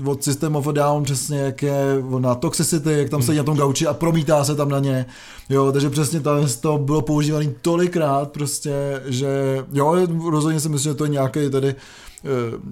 od System of a Down, přesně jak je na Toxicity, jak tam sedí na tom gauči a promítá se tam na ně. Jo, takže přesně to, to bylo používané tolikrát prostě, že jo, rozhodně si myslím, že to je nějaký tady Eh,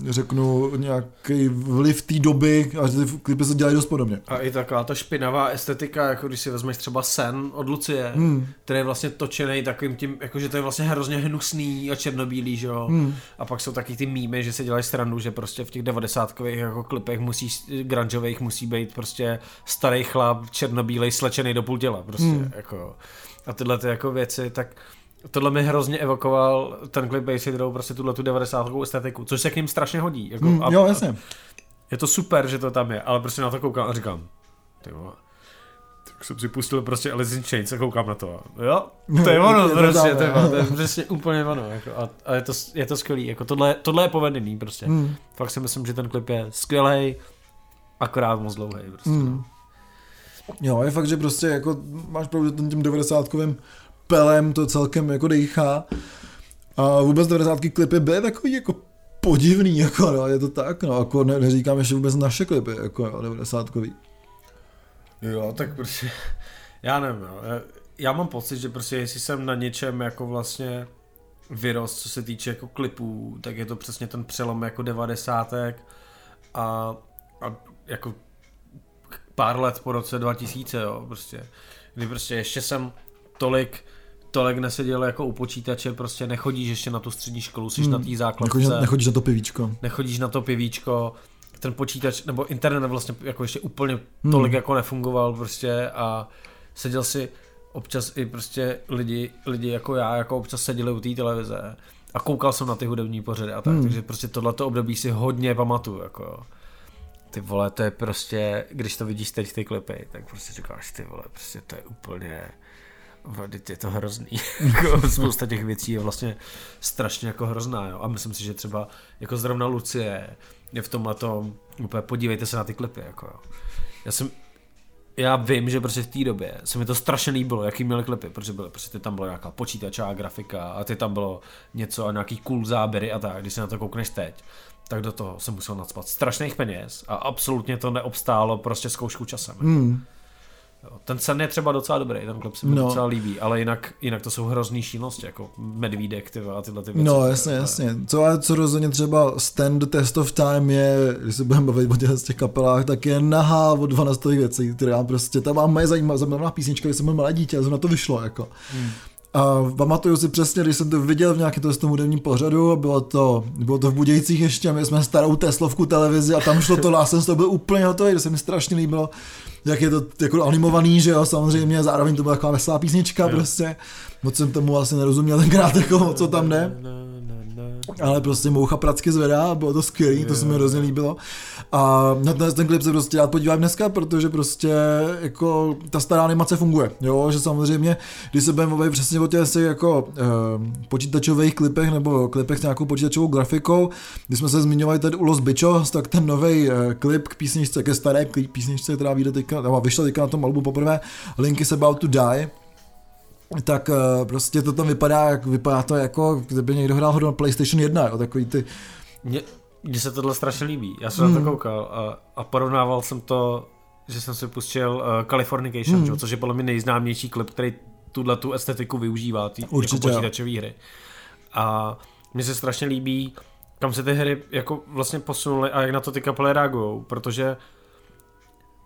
řeknu, nějaký vliv té doby a ty klipy se dělají dost podobně. A i taková ta špinavá estetika, jako když si vezmeš třeba Sen od Lucie, hmm. který je vlastně točený takovým tím, jakože to je vlastně hrozně hnusný a černobílý, že jo. Hmm. A pak jsou taky ty mýmy, že se dělají stranu, že prostě v těch devadesátkových jako klipech musí, grungeových musí být prostě starý chlap, černobílej, slečený do půl těla, prostě, hmm. jako. A tyhle ty jako věci, tak tohle mi hrozně evokoval ten klip Basic Row, prostě tuhle tu 90. estetiku, což se k ním strašně hodí. Jako, mm, a, jo, jasně. Je to super, že to tam je, ale prostě na to koukám a říkám, ty vole, tak jsem si pustil prostě Alice in Chains a koukám na to. Jo, to je ono, je prostě, to, je, to je přesně úplně ono. Jako, a, a, je to, je to skvělý, jako tohle, tohle je povedený prostě. Mm. Fakt si myslím, že ten klip je skvělý, akorát moc dlouhý. Prostě. Mm. Jo, je fakt, že prostě jako máš pravdu ten tím 90 pelem to celkem jako dejchá. A vůbec 90. klipy byly takový jako podivný, jako no, je to tak, no, jako ne, neříkám ještě vůbec naše klipy, jako jo, 90 Jo, tak prostě, já nevím, jo. Já mám pocit, že prostě jestli jsem na něčem jako vlastně vyrost, co se týče jako klipů, tak je to přesně ten přelom jako devadesátek a, a jako pár let po roce 2000, jo, prostě. Kdy prostě ještě jsem tolik tolik neseděl jako u počítače, prostě nechodíš ještě na tu střední školu, jsi hmm. na té základce. Nechodíš, nechodíš na to pivíčko. Nechodíš na to pivíčko, ten počítač, nebo internet vlastně jako ještě úplně hmm. tolik jako nefungoval prostě a seděl si občas i prostě lidi, lidi jako já, jako občas seděli u té televize a koukal jsem na ty hudební pořady a tak, hmm. takže prostě tohleto období si hodně pamatuju, jako ty vole, to je prostě, když to vidíš teď ty klipy, tak prostě říkáš, ty vole, prostě to je úplně, je to hrozný. Jako spousta těch věcí je vlastně strašně jako hrozná. Jo? A myslím si, že třeba jako zrovna Lucie je v tomhle tom, úplně podívejte se na ty klipy. Jako, jo. Já jsem, já vím, že prostě v té době se mi to strašně líbilo, jaký měli klipy, protože byly, prostě tam byla nějaká počítačová grafika a ty tam bylo něco a nějaký cool záběry a tak, když se na to koukneš teď, tak do toho jsem musel nadspat strašných peněz a absolutně to neobstálo prostě zkoušku časem. Hmm. Ten sen je třeba docela dobrý, ten klip se mi no. docela líbí, ale jinak, jinak to jsou hrozný šílenosti, jako medvídek ty a tyhle ty věci. No jasně, jasně. Co, co rozhodně třeba Stand Test of Time je, když se budeme bavit o těch, těch kapelách, tak je nahá od 12 věcí, která prostě, tam mám moje zajímavá, zajímavá písnička, když jsem byl malé dítě, a na to vyšlo, jako. Hmm. A pamatuju si přesně, když jsem to viděl v nějakém tom hudebním pořadu, bylo to, bylo to v Budějcích ještě, my jsme starou Teslovku televizi a tam šlo to, já jsem toho byl úplně hotový, to se mi strašně líbilo, jak je to jako animovaný, že jo, samozřejmě, zároveň to byla taková veselá písnička jo. prostě, moc jsem tomu asi nerozuměl tenkrát, jako, co tam jde ale prostě moucha pracky zvedá, bylo to skvělé, to se mi hrozně líbilo. A na ten, ten klip se prostě rád podívám dneska, protože prostě jako ta stará animace funguje, jo, že samozřejmě, když se budeme přesně o těch jako eh, počítačových klipech nebo klipech s nějakou počítačovou grafikou, když jsme se zmiňovali tady u Los Bichos, tak ten nový eh, klip k písničce, ke staré písničce, která vyjde teďka, nebo vyšla teďka na tom albu poprvé, Link is about to die, tak uh, prostě to tam vypadá, jak vypadá to jako, kdyby někdo hrál hru na PlayStation 1, jo, takový ty... Mně, mně se tohle strašně líbí, já jsem hmm. na to hmm. koukal a, a porovnával jsem to, že jsem si pustil uh, Californication, hmm. což je podle mě nejznámější klip, který tuhle tu estetiku využívá, ty jako počítačové hry. A mně se strašně líbí, kam se ty hry jako vlastně posunuly a jak na to ty kapely reagují, protože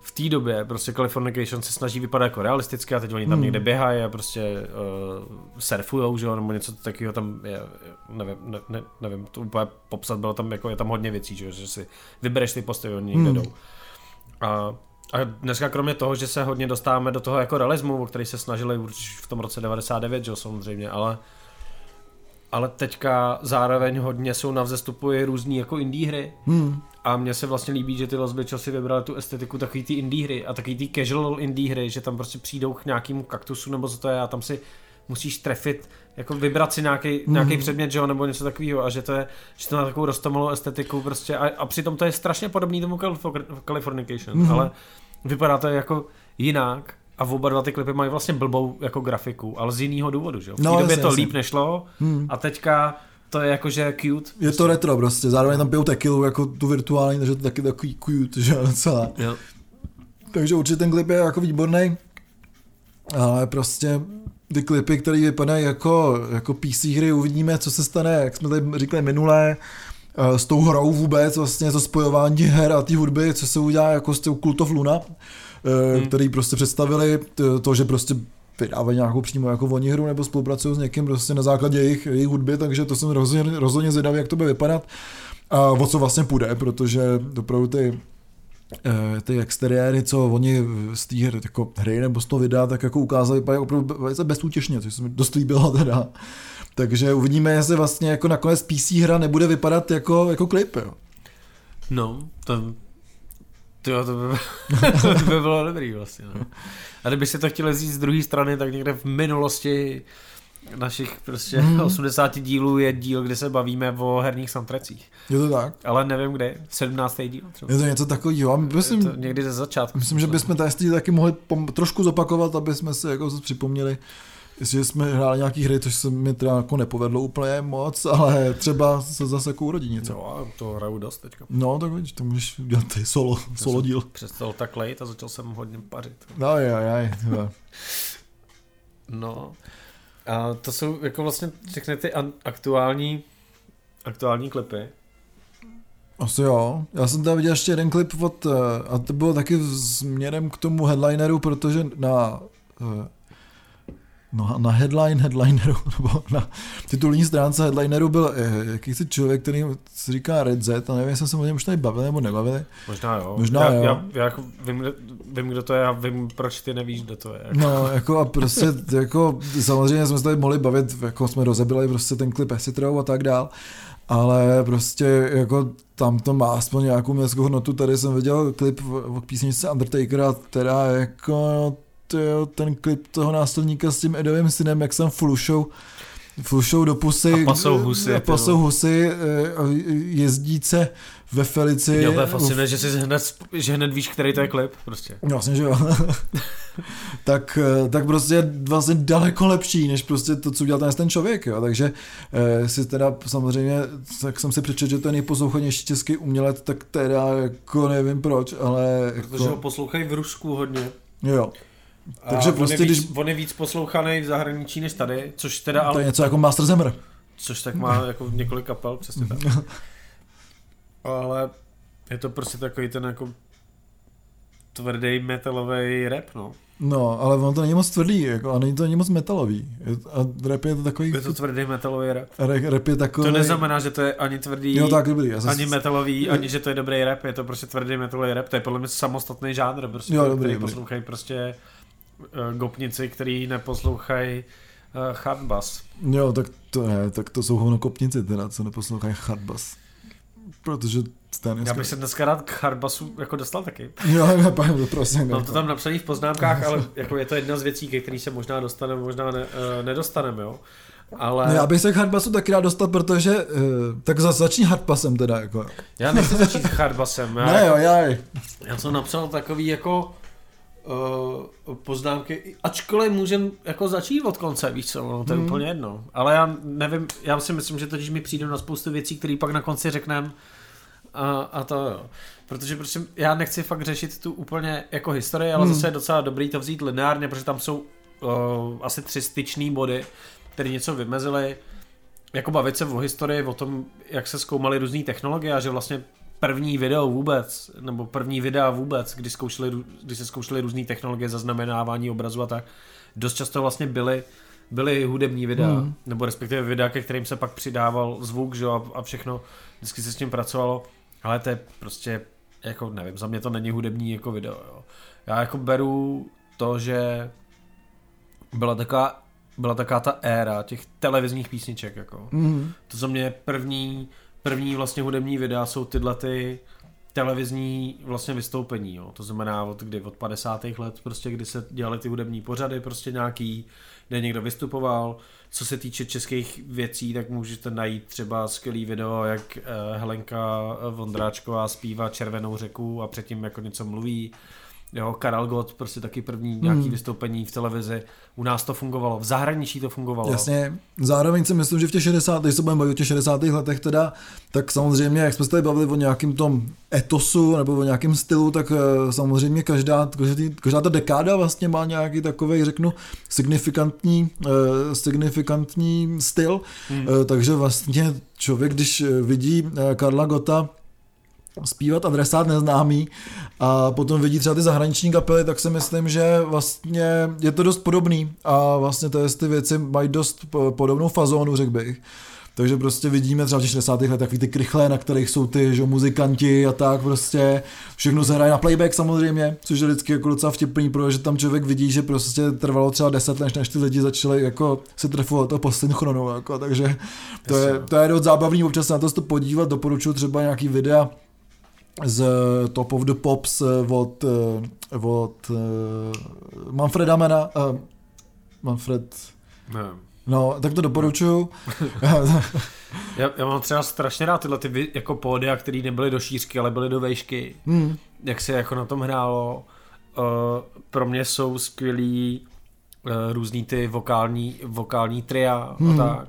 v té době prostě Californication se snaží vypadat jako realisticky a teď oni tam hmm. někde běhají a prostě uh, surfujou, že jo, nebo něco takového tam je, nevím, ne, ne, nevím, to úplně popsat, bylo tam jako, je tam hodně věcí, že, že si vybereš ty postavy, oni někde hmm. jdou. A, a dneska kromě toho, že se hodně dostáváme do toho jako realismu, o který se snažili už v tom roce 99, že jo, samozřejmě, ale ale teďka zároveň hodně jsou na vzestupu i různý jako indie hry. Hmm. A mně se vlastně líbí, že ty Los Bichos si vybrali tu estetiku takový ty indie hry a takový ty casual indie hry, že tam prostě přijdou k nějakému kaktusu nebo co to je a tam si musíš trefit, jako vybrat si nějaký, mm. nějaký předmět, že jo, nebo něco takového a že to je, že to má takovou roztomilou estetiku prostě a, a přitom to je strašně podobný tomu Californication, mm. ale vypadá to jako jinak a v oba dva ty klipy mají vlastně blbou jako grafiku, ale z jiného důvodu, že jo. V té no, době jasně, to jasně. líp nešlo hmm. a teďka to je jakože cute. Je to retro prostě, zároveň tam pijou tequilu jako tu virtuální, takže to taky takový cute, že docela. Jo. Takže určitě ten klip je jako výborný, ale prostě ty klipy, které vypadají jako, jako PC hry, uvidíme, co se stane, jak jsme tady říkali minulé, eh, s tou hrou vůbec, vlastně to spojování her a té hudby, co se udělá jako s tou Cult of Luna, hmm. který prostě představili to, že prostě vydávají nějakou přímo jako oni hru nebo spolupracují s někým prostě na základě jejich, jejich hudby, takže to jsem rozhodně, rozhodně zvědavý, jak to bude vypadat a o co vlastně půjde, protože opravdu ty eh, ty exteriéry, co oni z té hry, jako hry nebo z toho videa, tak jako ukázali, vypadají opravdu velice bezútěšně, což se mi dost líbilo teda. Takže uvidíme, jestli vlastně jako nakonec PC hra nebude vypadat jako, jako klip, jo. No, to, to, to, by, to by bylo dobrý vlastně. No. A kdyby si to chtěli říct z druhé strany, tak někde v minulosti našich prostě hmm. 80 dílů je díl, kde se bavíme o herních soundtrackích. Je to tak? Ale nevím kde, 17. díl třeba. Je to něco takového. Myslím, je to někdy ze začátku. Myslím, že bychom tady taky mohli pom- trošku zopakovat, aby jsme se jako připomněli Jestli jsme hráli nějaký hry, což se mi teda jako nepovedlo úplně moc, ale třeba se zase jako urodí něco. No a to hraju dost teďka. No, tak vidíš, to můžeš dělat ty solo, solo díl. Přestal tak lejt a začal jsem hodně pařit. No, jaj, jaj. no, a to jsou jako vlastně všechny ty aktuální, aktuální klipy. Asi jo. Já jsem tam viděl ještě jeden klip od, eh, a to bylo taky směrem k tomu headlineru, protože na no, na headline headlineru, nebo na titulní stránce headlineru byl eh, jakýsi člověk, který se říká Red Z, a nevím, jestli jsem o něm už tady bavil nebo nebavili. Možná jo. Možná já, jo. Já, já jako vím, vím, kdo to je a vím, proč ty nevíš, kdo to je. Jako. No, jako a prostě, jako samozřejmě jsme se tady mohli bavit, jako jsme rozebili prostě ten klip Esitrou a tak dál, ale prostě jako tam to má aspoň nějakou městskou hodnotu. Tady jsem viděl klip v písničce Undertakera, která jako tyjo, ten klip toho následníka s tím Edovým synem, jak jsem flušou flušou do pusy. A pasou husy. A pasou husy, eh, jezdíce ve Felici. Jo, to fascinuje, že, si hned, že hned víš, který to je klip, prostě. Vlastně, že jo. tak, eh, tak prostě je vlastně daleko lepší, než prostě to, co udělal ten, ten člověk, jo. Takže eh, si teda samozřejmě, tak jsem si přečetl, že to je nejposlouchanější český umělec, tak teda jako nevím proč, ale... Protože jako... ho poslouchají v Rusku hodně. Jo. Takže a prostě, on je, víc, když... on je víc poslouchaný v zahraničí než tady, což teda... To ale... je něco jako Master Zemmer. Což tak má jako několik kapel, přesně tak. ale je to prostě takový ten jako tvrdý metalový rap, no. No, ale ono to není moc tvrdý, jako, a není to není moc metalový. A rap je to takový... Je to tvrdý metalový rap. Rap, rap je takový... To neznamená, že to je ani tvrdý, Jo, tak dobrý. Já ani metalový, ani že to je dobrý rap, je to prostě tvrdý metalový rap, to je podle mě samostatný žánr, prostě, Jo, který dobrý, dobrý. poslouchají prostě gopnici, který neposlouchají uh, hardbass. Jo, tak to ne, tak to jsou hovnokopníci teda, co neposlouchají hardbass. Protože ten Já bych se dneska rád k hardbassu jako dostal taky. Jo, ne, pane, prosím. Mám jako. to tam napsaný v poznámkách, ale jako je to jedna z věcí, ke který se možná dostaneme, možná ne, uh, nedostaneme, jo. Ale No, já bych se k hardbassu taky rád dostat, protože, uh, tak za, začni hardbassem teda, jako. já nechci začít s hardbassem. Já, Ne jo, jaj. já jsem napsal takový jako uh, poznámky, ačkoliv můžem jako začít od konce, víš co, no, to je Hmm. úplně jedno. Ale já nevím, já si myslím, že totiž mi přijde na spoustu věcí, které pak na konci řekneme a, a to jo. Protože prostě já nechci fakt řešit tu úplně jako historii, ale Hmm. zase je docela dobrý to vzít lineárně, protože tam jsou uh, asi tři styčný body, které něco vymezily. Jako bavit se o historii, o tom, jak se zkoumaly různé technologie a že vlastně první video vůbec, nebo první videa vůbec, kdy, zkoušeli, kdy se zkoušely různé technologie zaznamenávání obrazu a tak, dost často vlastně byly, byly hudební videa, Hmm. hmm. nebo respektive videa, ke kterým se pak přidával zvuk, že a, a všechno, vždycky se s tím pracovalo, ale to je prostě, jako nevím, za mě to není hudební jako video, jo. Já jako beru to, že byla taková, byla taková ta éra těch televizních písniček, jako. Mm. To za mě je první, první vlastně hudební videa jsou tyhle ty televizní vlastně vystoupení, jo. to znamená od kdy, od 50. let, prostě kdy se dělaly ty hudební pořady, prostě nějaký, kde někdo vystupoval. Co se týče českých věcí, tak můžete najít třeba skvělý video, jak eh, Helenka Vondráčková zpívá Červenou řeku a předtím jako něco mluví. Jo, Karel Gott, prostě taky první nějaký Hmm. vystoupení v televizi. U nás to fungovalo, v zahraničí to fungovalo. Jasně, zároveň si myslím, že v těch 60. když se budeme bavit o těch 60. letech teda, tak samozřejmě, jak jsme se tady bavili o nějakém tom etosu nebo o nějakém stylu, tak eh, samozřejmě každá, každý, každá ta dekáda vlastně má nějaký takový, řeknu, signifikantní, eh, signifikantní styl, Hmm. Eh, takže vlastně člověk, když eh, vidí eh, Karla Gota zpívat adresát neznámý a potom vidí třeba ty zahraniční kapely, tak si myslím, že vlastně je to dost podobný a vlastně to ty věci mají dost po- podobnou fazónu, řekl bych. Takže prostě vidíme třeba v těch 60. letech takový ty krychlé, na kterých jsou ty že, muzikanti a tak prostě. Všechno se hraje na playback samozřejmě, což je vždycky jako docela vtipný, protože tam člověk vidí, že prostě trvalo třeba 10 let, než ty lidi začali jako se trefovat to posynchronou, jako, takže to je, to je dost zábavný občas se na to podívat, doporučuji třeba nějaký videa z Top of the Pops eh, od, eh, od eh, Manfreda Mena, Manfred, Ne. no, tak to doporučuju. Já, já mám třeba strašně rád tyhle ty jako pódia, které nebyly do šířky, ale byly do vejšky. hmm. Jak se jako na tom hrálo. Uh, pro mě jsou skvělý uh, různý ty vokální, vokální tria Hmm. a tak.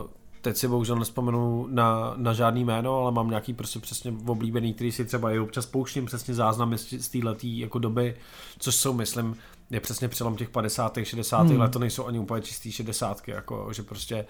Uh, teď si bohužel nespomenu na, na žádný jméno, ale mám nějaký prostě přesně oblíbený, který si třeba i občas pouštím, přesně záznamy z, z této jako doby, což jsou, myslím, je přesně přelom těch 50. 60. Hmm. Let, to nejsou ani úplně čistý 60. jako, že prostě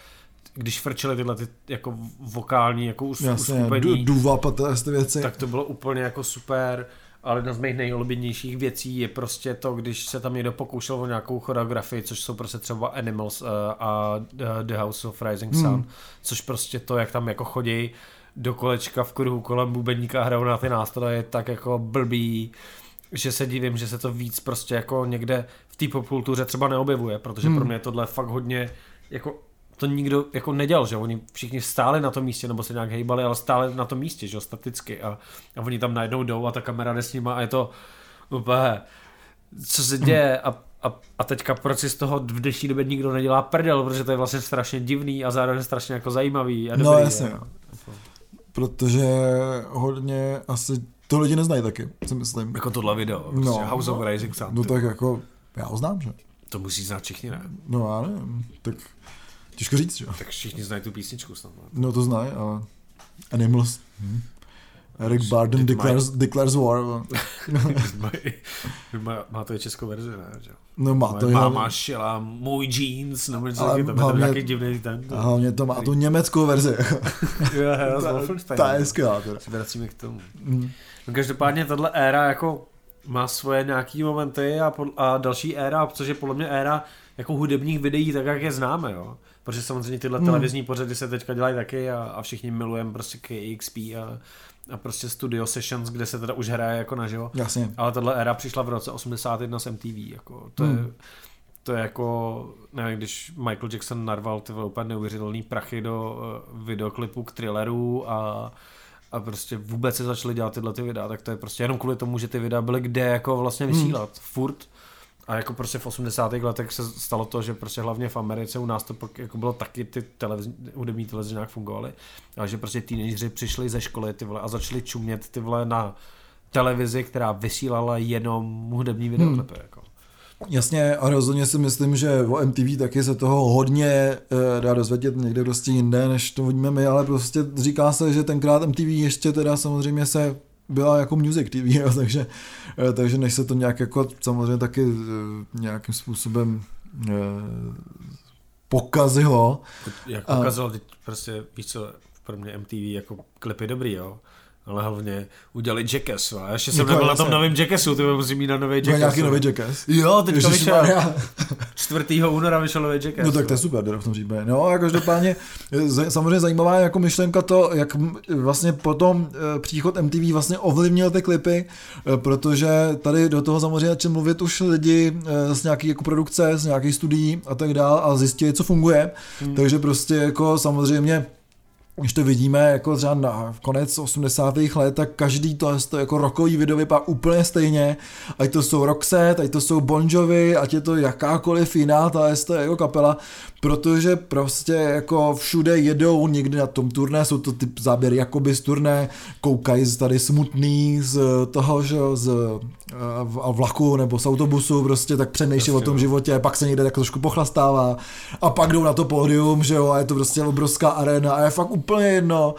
když frčely tyhle ty jako vokální jako us, Jasně, uskupení, du- duvap a tyhle ty věci. tak to bylo úplně jako super, ale jedna z mých nejoblíbenějších věcí je prostě to, když se tam někdo pokoušel o nějakou choreografii, což jsou prostě třeba Animals uh, a The- The House of Rising Sun, Hmm. což prostě to, jak tam jako chodí do kolečka v kruhu kolem bubeníka a hrajou na ty nástroje, je tak jako blbý, že se divím, že se to víc prostě jako někde v té popkultuře třeba neobjevuje, protože Hmm. pro mě je tohle fakt hodně jako to nikdo jako nedělal, že oni všichni stáli na tom místě, nebo se nějak hejbali, ale stále na tom místě, že jo, staticky a, a oni tam najednou jdou a ta kamera jde s nima a je to úplně, co se děje a, a, a teďka proč si z toho v dnešní době nikdo nedělá prdel, protože to je vlastně strašně divný a zároveň strašně jako zajímavý a No, dobrý. jasně. a- Protože hodně asi to lidi neznají taky, si myslím. Jako tohle video, No. prostě House of Rising Sun. No tak jako, já ho znám, že? To musí znát všichni, ne? No já nevím, tak těžko říct, že? Tak všichni znají tu písničku snad. ne? No to znají, ale Animals. Hm. Eric Barden declares, declares war. no. Má, má to je českou verzi, ne? Že? No má to jenom- máma šila můj jeans, nebo něco Ale to je hlavně- nějaký divný ten. A hlavně to má tu německou verzi. Jo, jo, ta, ta je skvělá. Se vracíme k tomu. Hm. No každopádně tahle éra jako má svoje nějaký momenty a, pod, a další éra, což je podle mě éra jako hudebních videí, tak jak je známe, jo. Protože samozřejmě tyhle hmm. televizní pořady se teďka dělají taky a, a všichni milujeme prostě KXP a, a prostě Studio Sessions, kde se teda už hraje jako naživo. Jasně. Ale tahle éra přišla v roce 81 s MTV, jako to hmm. je to je jako, nevím, když Michael Jackson narval ty úplně neuvěřitelný prachy do uh, videoklipu k thrilleru a a prostě vůbec se začaly dělat tyhle ty videa, tak to je prostě jenom kvůli tomu, že ty videa byly kde jako vlastně hmm. vysílat, hmm. furt. A jako prostě v 80. letech se stalo to, že prostě hlavně v Americe u nás to pak jako bylo taky ty televizní, hudební televize nějak fungovaly, ale že prostě teenageři přišli ze školy ty vole a začali čumět ty vole na televizi, která vysílala jenom hudební videoklipy. Hmm. Jako. Jasně a rozhodně si myslím, že o MTV taky se toho hodně e, dá dozvědět někde prostě jinde, než to vidíme my, ale prostě říká se, že tenkrát MTV ještě teda samozřejmě se byla jako Music TV, jo, takže, e, takže než se to nějak jako samozřejmě taky e, nějakým způsobem e, pokazilo. Jak pokazilo, a, teď prostě víš co, pro mě MTV jako klipy dobrý, jo ale hlavně udělali Jackass. A ještě jsem nebyl na tom novém Jackassu, ty musím mít na nový Jackass. nějaký nový Jackass? Jo, teďka vyšel. 4. února vyšel nový Jackass. No tak to je super, teda v tom případě. No a každopádně samozřejmě zajímavá jako myšlenka to, jak vlastně potom eh, příchod MTV vlastně ovlivnil ty klipy, eh, protože tady do toho samozřejmě začali mluvit už lidi eh, z nějaký jako produkce, z nějakých studií a tak dál a zjistili, co funguje. Hmm. Takže prostě jako samozřejmě když to vidíme jako třeba na konec 80. let, tak každý to, to jako rokový video vypadá úplně stejně, ať to jsou Roxette, ať to jsou Bon Jovi, ať je to jakákoliv jiná ta to jako kapela, protože prostě jako všude jedou někdy na tom turné, jsou to ty záběry jakoby z turné, koukají tady smutný z toho, že z a vlaku nebo z autobusu, prostě tak přemýšlí o tom no. životě, pak se někde tak trošku pochlastává a pak jdou na to pódium, že jo, a je to prostě obrovská arena a je fakt úplně jedno,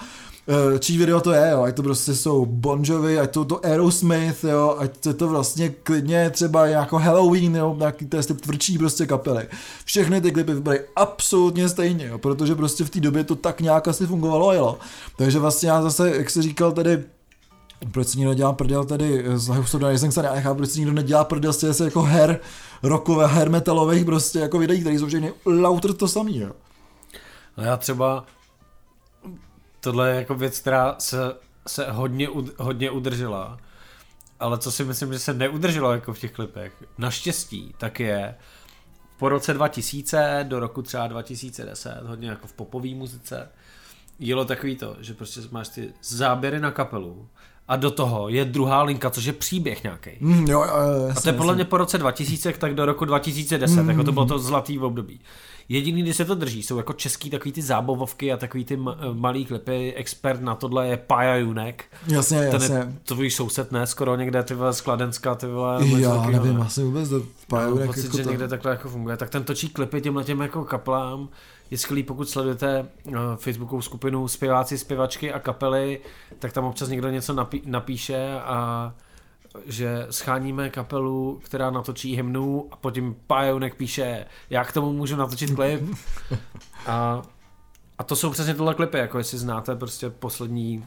eh, čí video to je, jo, ať to prostě jsou Bon Jovi, ať to, to Aerosmith, jo, ať to, to vlastně klidně třeba jako Halloween, jo, nějaký ty tvrdší prostě kapely. Všechny ty klipy vypadají absolutně stejně, jo, protože prostě v té době to tak nějak asi fungovalo, jo. Takže vlastně já zase, jak se říkal tady, proč si někdo dělá prdel tady z Houston Rising Sun, já nechápu, proč si někdo nedělá prdel z těch jako her rokové, her metalových prostě jako videí, které jsou všechny lauter to samý, jo. No já třeba tohle je jako věc, která se, se hodně, hodně udržela, ale co si myslím, že se neudrželo jako v těch klipech, naštěstí, tak je po roce 2000 do roku třeba 2010, hodně jako v popové muzice, jelo takový to, že prostě máš ty záběry na kapelu a do toho je druhá linka, což je příběh nějaký. Mm, jo, jo, a to je podle mě po roce 2000, tak do roku 2010, mm, jako to bylo to zlatý období. Jediný, kdy se to drží, jsou jako český takový ty zábavovky a takový ty malý klipy. Expert na tohle je Paja Junek. Jasně, jasně. Ten je tvůj soused, ne? Skoro někde, ty vole, z Kladenska, ty vole. Já takový, nevím, ne? asi vůbec to Paja Junek. pocit, jako že to... někde takhle jako funguje. Tak ten točí klipy těmhle těm jako kaplám. Je skvělý, pokud sledujete uh, Facebookovou skupinu zpěváci, zpěvačky a kapely, tak tam občas někdo něco napí- napíše a že scháníme kapelu, která natočí hymnu a potom Pajonek píše, já k tomu můžu natočit klip. A, a to jsou přesně tohle klipy, jako jestli znáte prostě poslední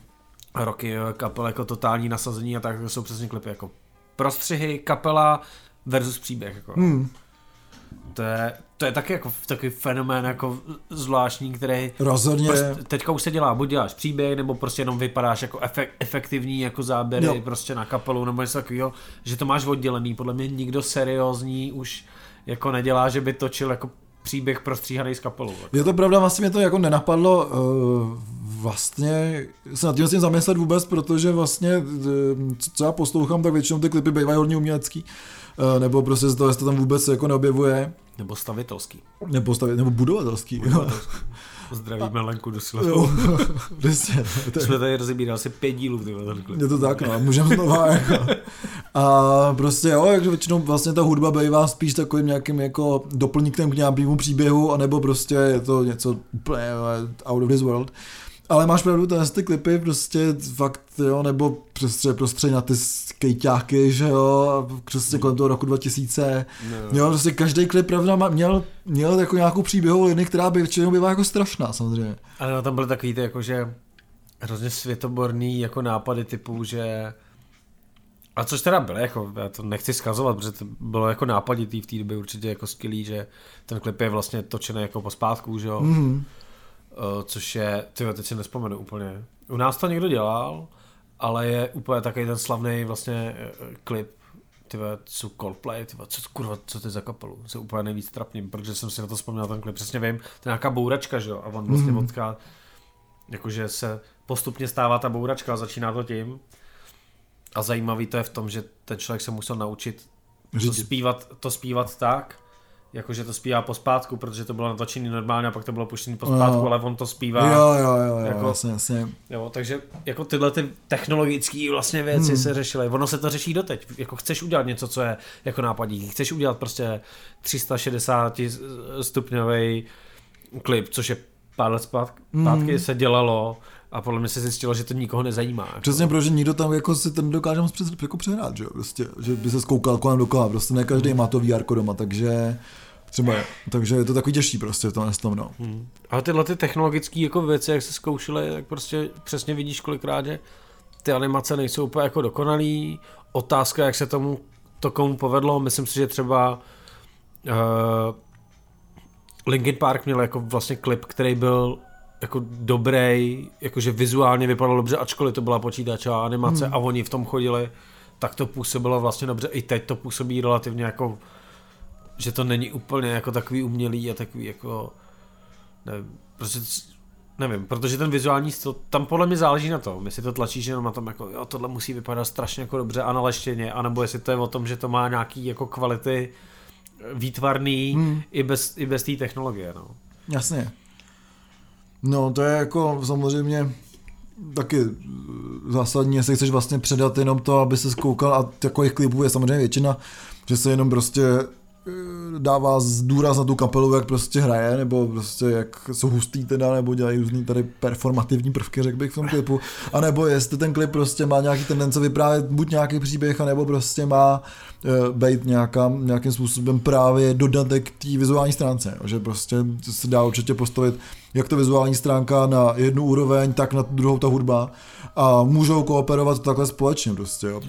roky kapel jako totální nasazení a tak to jsou přesně klipy jako prostřihy, kapela versus příběh. Jako. Hmm. To je, to je taky jako takový fenomén jako zvláštní, který Rozhodně. Prostě teďka už se dělá, buď děláš příběh, nebo prostě jenom vypadáš jako efek, efektivní jako záběry jo. prostě na kapelu, nebo něco takového, že to máš oddělený. Podle mě nikdo seriózní už jako nedělá, že by točil jako příběh prostříhaný z kapelou. Jako. Je to pravda, vlastně mě to jako nenapadlo uh, vlastně se nad tím tím zamyslet vůbec, protože vlastně, uh, co já poslouchám, tak většinou ty klipy bývají hodně umělecký. Uh, nebo prostě z toho, to tam vůbec jako neobjevuje. Nebo stavitelský. Nebo, stavit, nebo budovatelský. budovatelský. Zdravíme Lenku do Jo, přesně. Jsme tady rozebírali asi pět dílů. Je to tak, no, můžeme znova jako. A prostě jo, takže většinou vlastně ta hudba bývá spíš takovým nějakým jako doplníkem k nějakému příběhu, anebo prostě je to něco úplně out of this world. Ale máš pravdu, to ty klipy prostě fakt, jo, nebo prostě prostředí na ty skejťáky, že jo, prostě kolem toho roku 2000, no. jo, prostě každý klip, pravda, měl, měl jako nějakou příběhovou linii, která by většinou byla jako strašná, samozřejmě. Ale no, tam byly takový ty, jako, že hrozně světoborný jako nápady typu, že A což teda bylo, jako, já to nechci skazovat, protože to bylo jako nápaditý v té době určitě jako skvělý, že ten klip je vlastně točený jako po zpátku, že jo. Mm-hmm. Uh, což je, ty teď si nespomenu úplně. U nás to někdo dělal, ale je úplně takový ten slavný vlastně uh, klip, ty co Coldplay, ty co kurva, co ty za kapelu, se úplně nejvíc trapním, protože jsem si na to vzpomněl ten klip, přesně vím, to je nějaká bouračka, že jo, a on vlastně mm. odká, jakože se postupně stává ta bouračka a začíná to tím, a zajímavý to je v tom, že ten člověk se musel naučit to zpívat, to zpívat tak, jakože to zpívá pospátku, protože to bylo natočený normálně a pak to bylo puštěný pospátku, no. ale on to zpívá. Jo, jo, jo, jo jako, jasně, jasně. Jo, takže jako tyhle ty technologické vlastně věci hmm. se řešily. Ono se to řeší doteď. Jako chceš udělat něco, co je jako nápadí. Chceš udělat prostě 360 stupňový klip, což je pár let zpátky, hmm. se dělalo a podle mě se zjistilo, že to nikoho nezajímá. Jako. Přesně, protože nikdo tam jako si ten dokáže moc jako přehrát, že, prostě, že by se zkoukal kolem dokola, prostě ne každý má to VR doma, takže třeba je. Takže je to takový těžší prostě to nestom, no. Hmm. Ale tyhle ty technologické jako věci, jak se zkoušely, tak prostě přesně vidíš kolikrát, že ty animace nejsou úplně jako dokonalý. Otázka, jak se tomu to komu povedlo, myslím si, že třeba uh, Linkin Park měl jako vlastně klip, který byl jako dobrý, jakože vizuálně vypadalo dobře, ačkoliv to byla počítačová animace hmm. a oni v tom chodili, tak to působilo vlastně dobře. I teď to působí relativně jako, že to není úplně jako takový umělý a takový jako, nevím, prostě nevím, protože ten vizuální styl, tam podle mě záleží na tom, jestli to tlačíš jenom na tom, jako jo, tohle musí vypadat strašně jako dobře a naleštěně, anebo jestli to je o tom, že to má nějaký jako kvality výtvarný hmm. i bez, i bez té technologie, no. Jasně. No, to je jako samozřejmě taky zásadní, jestli chceš vlastně předat jenom to, aby se zkoukal a takových klipů je samozřejmě většina, že se jenom prostě dává důraz na tu kapelu, jak prostě hraje, nebo prostě jak jsou hustý teda, nebo dělají různý tady performativní prvky, řekl bych v tom klipu, a nebo jestli ten klip prostě má nějaký tendence vyprávět buď nějaký příběh, nebo prostě má uh, být nějaká, nějakým způsobem právě dodatek té vizuální stránce, že prostě se dá určitě postavit jak to vizuální stránka na jednu úroveň, tak na druhou ta hudba. A můžou kooperovat takhle společně prostě, jo.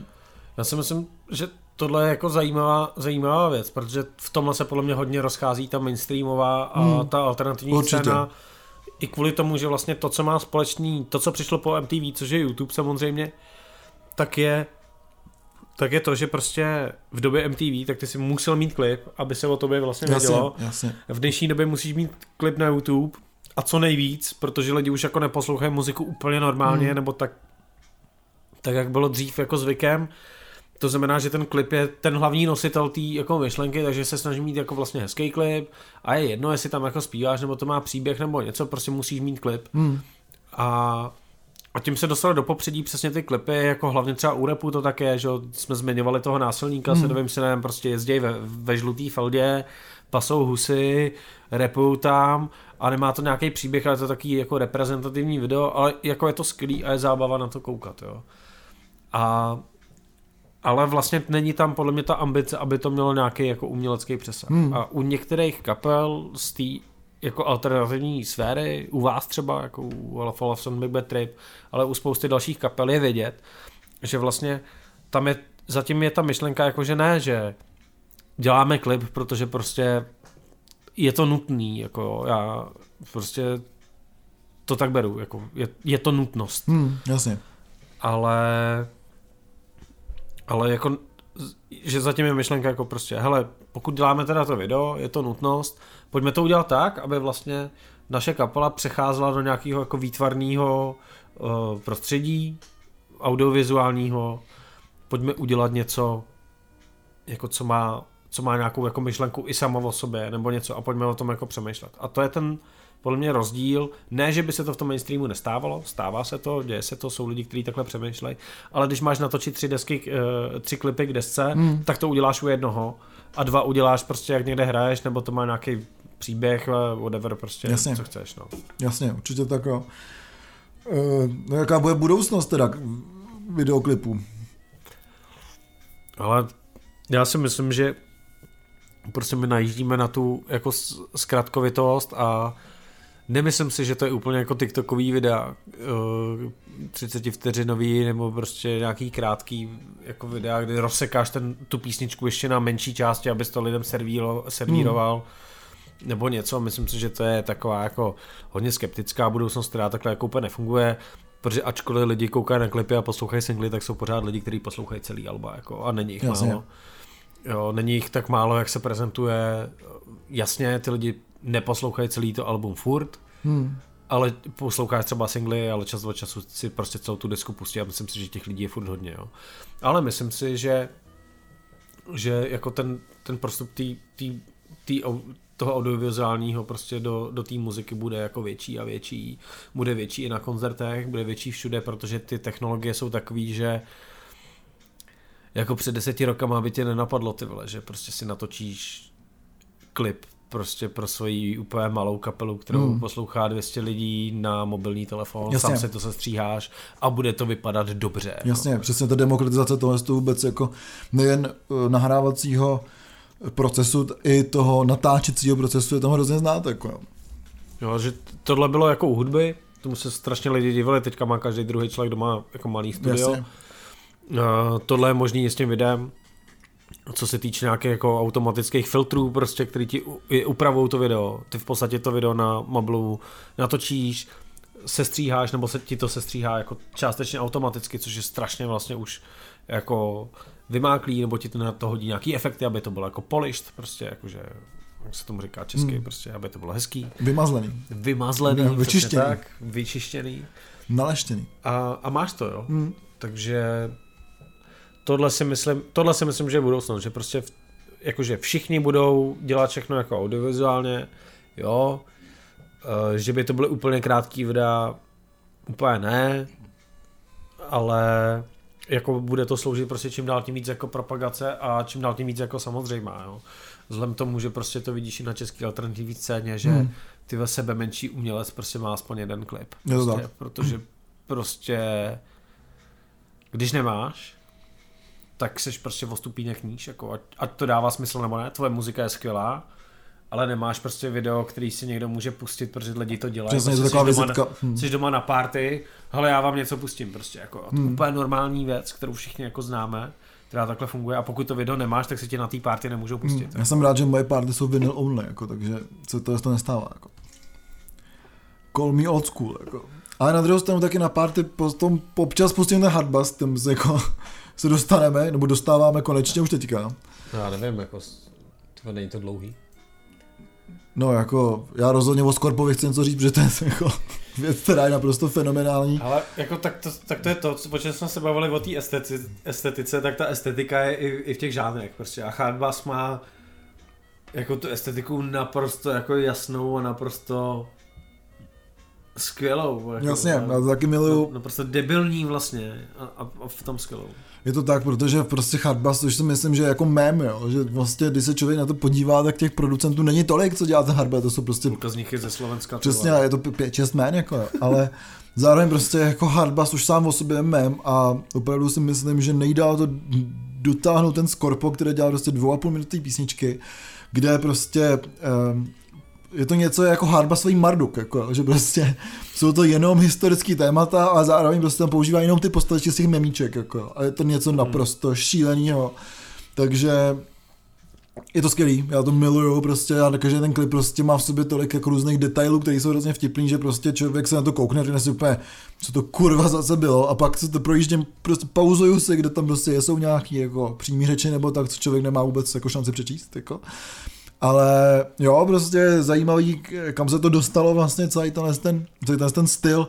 Já si myslím, že tohle je jako zajímavá, zajímavá věc, protože v tomhle se podle mě hodně rozchází ta mainstreamová a hmm. ta alternativní Určitě. scéna. I kvůli tomu, že vlastně to, co má společný, to, co přišlo po MTV, což je YouTube samozřejmě, tak je tak je to, že prostě v době MTV, tak ty si musel mít klip, aby se o tobě vlastně vědělo. Jasně. V dnešní době musíš mít klip na YouTube a co nejvíc, protože lidi už jako neposlouchají muziku úplně normálně, hmm. nebo tak, tak jak bylo dřív jako zvykem, to znamená, že ten klip je ten hlavní nositel té jako myšlenky, takže se snaží mít jako vlastně hezký klip a je jedno, jestli tam jako zpíváš, nebo to má příběh, nebo něco, prostě musíš mít klip. Hmm. A a tím se dostali do popředí přesně ty klipy, jako hlavně třeba u repu to také, že jsme zmiňovali toho násilníka, hmm. se dovím si nevím, prostě jezdí ve, ve žlutý feldě, pasou husy, repují tam a nemá to nějaký příběh, ale to taky jako reprezentativní video, ale jako je to skvělý a je zábava na to koukat, jo. A ale vlastně není tam podle mě ta ambice, aby to mělo nějaký jako umělecký přesah. Hmm. A u některých kapel z té jako alternativní sféry, u vás třeba, jako u Alpha Lawson, Big Bad Trip, ale u spousty dalších kapel je vědět, že vlastně tam je, zatím je ta myšlenka jako, že ne, že děláme klip, protože prostě je to nutný, jako já prostě to tak beru, jako je, je to nutnost. Hmm, jasně. Ale ale jako, že zatím je myšlenka jako prostě, hele, pokud děláme teda to video, je to nutnost, pojďme to udělat tak, aby vlastně naše kapela přecházela do nějakého jako výtvarného uh, prostředí, audiovizuálního, pojďme udělat něco, jako co má, co má nějakou jako myšlenku i samo o sobě, nebo něco a pojďme o tom jako přemýšlet. A to je ten, podle mě rozdíl. Ne, že by se to v tom mainstreamu nestávalo, stává se to, děje se to, jsou lidi, kteří takhle přemýšlejí, ale když máš natočit tři desky, eh, tři klipy k desce, hmm. tak to uděláš u jednoho a dva uděláš prostě jak někde hraješ, nebo to má nějaký příběh, eh, whatever, prostě, Jasně. co chceš. No. Jasně, určitě tak jo. E, no jaká bude budoucnost teda videoklipů? Ale já si myslím, že prostě my najíždíme na tu jako zkratkovitost a Nemyslím si, že to je úplně jako TikTokový videa, 30 vteřinový nebo prostě nějaký krátký jako videa, kdy rozsekáš ten, tu písničku ještě na menší části, abys to lidem servílo, servíroval. Hmm. Nebo něco, myslím si, že to je taková jako hodně skeptická budoucnost, která takhle jako úplně nefunguje. Protože ačkoliv lidi koukají na klipy a poslouchají singly, tak jsou pořád lidi, kteří poslouchají celý alba. Jako, a není jich Jasně. málo. Jo, není jich tak málo, jak se prezentuje. Jasně, ty lidi neposlouchají celý to album furt, hmm. ale posloucháš třeba singly, ale čas od času si prostě celou tu desku pustí a myslím si, že těch lidí je furt hodně. Jo. Ale myslím si, že že jako ten, ten prostup tý, tý, tý, toho audiovizuálního prostě do, do té muziky bude jako větší a větší. Bude větší i na koncertech, bude větší všude, protože ty technologie jsou takový, že jako před deseti rokama by tě nenapadlo ty vole, že prostě si natočíš klip prostě pro svoji úplně malou kapelu, kterou hmm. poslouchá 200 lidí na mobilní telefon, Jasně. sám se to sestříháš a bude to vypadat dobře. Jasně, no. přesně ta demokratizace toho to vůbec jako nejen uh, nahrávacího procesu, i toho natáčecího procesu je tam hrozně znát. Jako. Jo, že tohle bylo jako u hudby, tomu se strašně lidi divili, teďka má každý druhý člověk doma jako malý studio. Jasně. Uh, tohle je možný s tím videem, co se týče nějakých jako automatických filtrů, prostě, který ti upravují to video. Ty v podstatě to video na Mablu natočíš, sestříháš, nebo se ti to sestříhá jako částečně automaticky, což je strašně vlastně už jako vymáklý, nebo ti to na to hodí nějaký efekty, aby to bylo jako polished, prostě jakože jak se tomu říká česky, hmm. prostě, aby to bylo hezký. Vymazlený. Vymazlený, no, vyčištěný. Tak, vyčištěný. Naleštěný. A, a máš to, jo. Hmm. Takže tohle si myslím, tohle si myslím, že je budoucnost, že prostě v, jakože všichni budou dělat všechno jako audiovizuálně, jo, e, že by to byly úplně krátký videa, úplně ne, ale jako bude to sloužit prostě čím dál tím víc jako propagace a čím dál tím víc jako samozřejmá, jo. Vzhledem tomu, že prostě to vidíš i na české alternativní scéně, že hmm. ty ve sebe menší umělec prostě má aspoň jeden klip. Prostě, protože prostě když nemáš, tak seš prostě o stupínek níž, jako ať, ať to dává smysl nebo ne, tvoje muzika je skvělá, ale nemáš prostě video, který si někdo může pustit, protože lidi to dělají. Přesně, prostě to jsi, doma na, hmm. jsi doma na party, ale já vám něco pustím prostě, jako hmm. úplně normální věc, kterou všichni jako známe, která takhle funguje a pokud to video nemáš, tak si tě na té party nemůžou hmm. pustit. Hmm. Já jsem rád, že moje party jsou vinyl only, jako, takže se to, to nestává. Jako. Call me old school. Jako. Ale na druhou stranu taky na party potom občas pustím ten hardbass, ten jako se dostaneme, nebo dostáváme konečně už teďka. No, já nevím, jako, to není to dlouhý. No jako, já rozhodně o Skorpovi chci něco říct, protože to je jako věc, která je naprosto fenomenální. Ale jako tak to, tak to je to, protože jsme se bavili o té estetice, estetice, tak ta estetika je i, i v těch žánrech prostě. A Hardbass má jako tu estetiku naprosto jako jasnou a naprosto skvělou. Jako, Jasně, já taky miluju. Naprosto debilní vlastně a, a, a v tom skvělou. Je to tak, protože prostě Hardbass, což si myslím, že je jako mém, jo, že vlastně, když se člověk na to podívá, tak těch producentů není tolik, co dělá ten Hardbass, to jsou prostě... Půlka z nich je ze Slovenska. Přesně, je to pět, šest jmén, jako, ale zároveň prostě jako Hardbass už sám o sobě je mém a opravdu si myslím, že nejdál to dotáhnout ten Scorpo, který dělal prostě dvou a půl minutý písničky, kde prostě um, je to něco jako hardbassový Marduk, jako, že prostě jsou to jenom historický témata a zároveň prostě tam používá jenom ty postavy z těch memíček, jako, a je to něco hmm. naprosto šíleného. Takže je to skvělý, já to miluju prostě, já každý ten klip prostě má v sobě tolik jako různých detailů, které jsou hrozně vtipný, že prostě člověk se na to koukne, řekne si úplně, co to kurva zase bylo a pak se to projíždím, prostě pauzuju si, kde tam prostě jsou nějaký jako přímý řeči nebo tak, co člověk nemá vůbec jako šanci přečíst, jako. Ale jo, prostě zajímavý, kam se to dostalo vlastně celý ten, ten, celý ten, ten styl,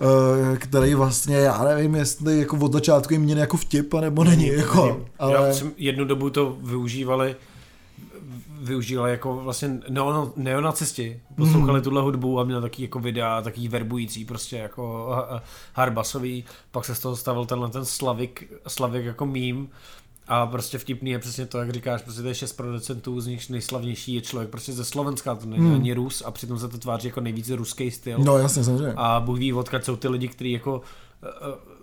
eh, který vlastně, já nevím, jestli jako od začátku jim měl jako vtip, nebo není, jako, ale... Já jsem jednu dobu to využívali, využívali jako vlastně neon, neonacisti, poslouchali mm. tuhle hudbu a měl taky jako videa, taký verbující prostě jako hardbassový, pak se z toho stavil tenhle ten slavik, slavik jako mím, a prostě vtipný je přesně to, jak říkáš, prostě to je šest producentů, z nich nejslavnější je člověk prostě ze Slovenska, to není hmm. ani Rus a přitom se to tváří jako nejvíce ruský styl. No jasně, samozřejmě. A Bůh ví, odkud jsou ty lidi, kteří jako uh,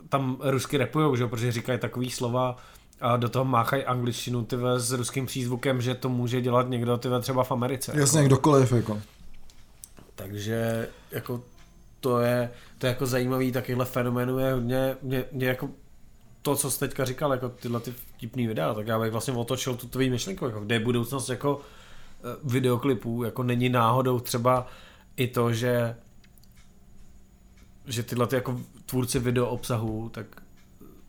tam rusky repujou, že? protože říkají takový slova, a do toho máchají angličtinu tyve, s ruským přízvukem, že to může dělat někdo tyve, třeba v Americe. Jasně, jako. kdokoliv. Jako. Takže jako to je, to je jako zajímavý, takovýhle fenoménu je hodně, mě, mě jako to, co jsi teďka říkal, jako tyhle ty vtipný videa, tak já bych vlastně otočil tu tvůj myšlenku, jako kde je budoucnost jako eh, videoklipů, jako není náhodou třeba i to, že že tyhle ty jako tvůrci video obsahu, tak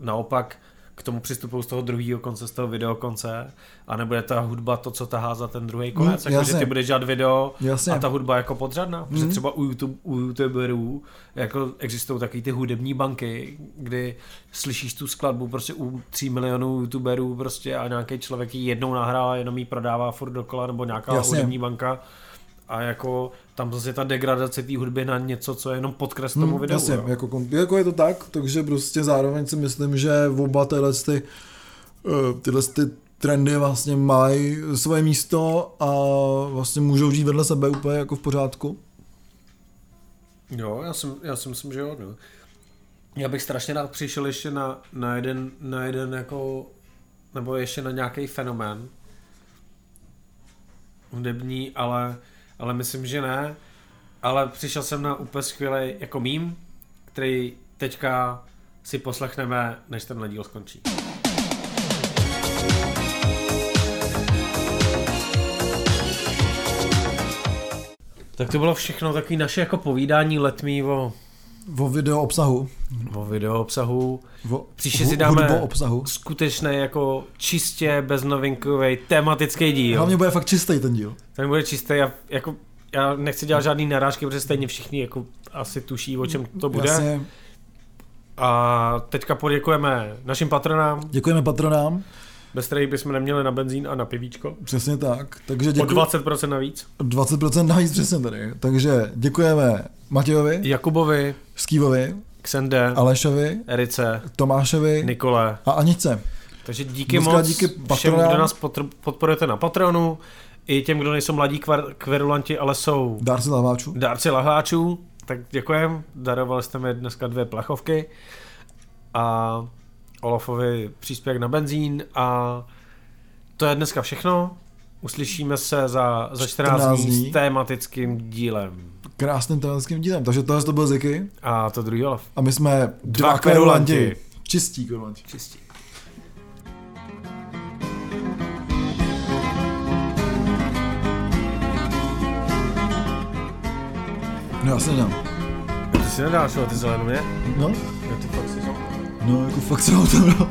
naopak k tomu přistupují z toho druhého konce, z toho videokonce a nebude ta hudba to, co tahá za ten druhý konec, Mm, jako, že ty budeš dělat video Jasně. a ta hudba jako podřadná, protože Mm. třeba u, YouTube, u youtuberů jako existují takový ty hudební banky, kdy slyšíš tu skladbu prostě u 3 milionů youtuberů prostě a nějaký člověk ji jednou nahrál a jenom ji prodává furt dokola nebo nějaká Jasně. hudební banka a jako tam zase ta degradace té hudby na něco, co je jenom podkres tomu Hmm, videu. jasně, jo. jako, kom- jako je to tak, takže prostě zároveň si myslím, že oba tyhle, ty, eh, tyhle ty trendy vlastně mají svoje místo a vlastně můžou žít vedle sebe úplně jako v pořádku. Jo, já si, já si myslím, že jo. No. Já bych strašně rád přišel ještě na, na, jeden, na jeden jako, nebo ještě na nějaký fenomén hudební, ale, ale myslím, že ne. Ale přišel jsem na úplně skvělý jako mím, který teďka si poslechneme, než ten díl skončí. Tak to bylo všechno takový naše jako povídání letmí o, O video obsahu. o video obsahu. O Příště si dáme obsahu. skutečný jako čistě beznovinkový tematický díl. Hlavně bude fakt čistý ten díl. Ten bude čistý a jako já nechci dělat žádný narážky, protože stejně všichni jako asi tuší, o čem to bude. Jasně. A teďka poděkujeme našim patronám, Děkujeme patronám. Bez kterých bychom neměli na benzín a na pivíčko. Přesně tak. Takže O děkuji. 20% navíc. 20% navíc přesně tady. Takže děkujeme Matějovi, Jakubovi, Skývovi, Xende, Alešovi, Erice, Tomášovi Nikole. a Anice. Takže díky Moc moc díky všem, patronám. kdo nás potr- podporujete na Patronu, i těm, kdo nejsou mladí kvar- kverulanti, ale jsou Dárci lahváčů. dárci lahváčů, tak děkujem. Darovali jste mi dneska dvě plechovky a Olafovi příspěvek na benzín a to je dneska všechno. Uslyšíme se za, za 14, 14 dní s tematickým dílem. Krásným tematským dílem. Takže tohle to byl Ziky A to druhý Olaf. a my jsme dva, Dva kverulanti. kverulanti. Čistí kverulanti. Čistí. No já se nedám. Ty si nedáš, ale ty zelenou, ne? No, Jo, ty fakt no jako fakt se ho tam.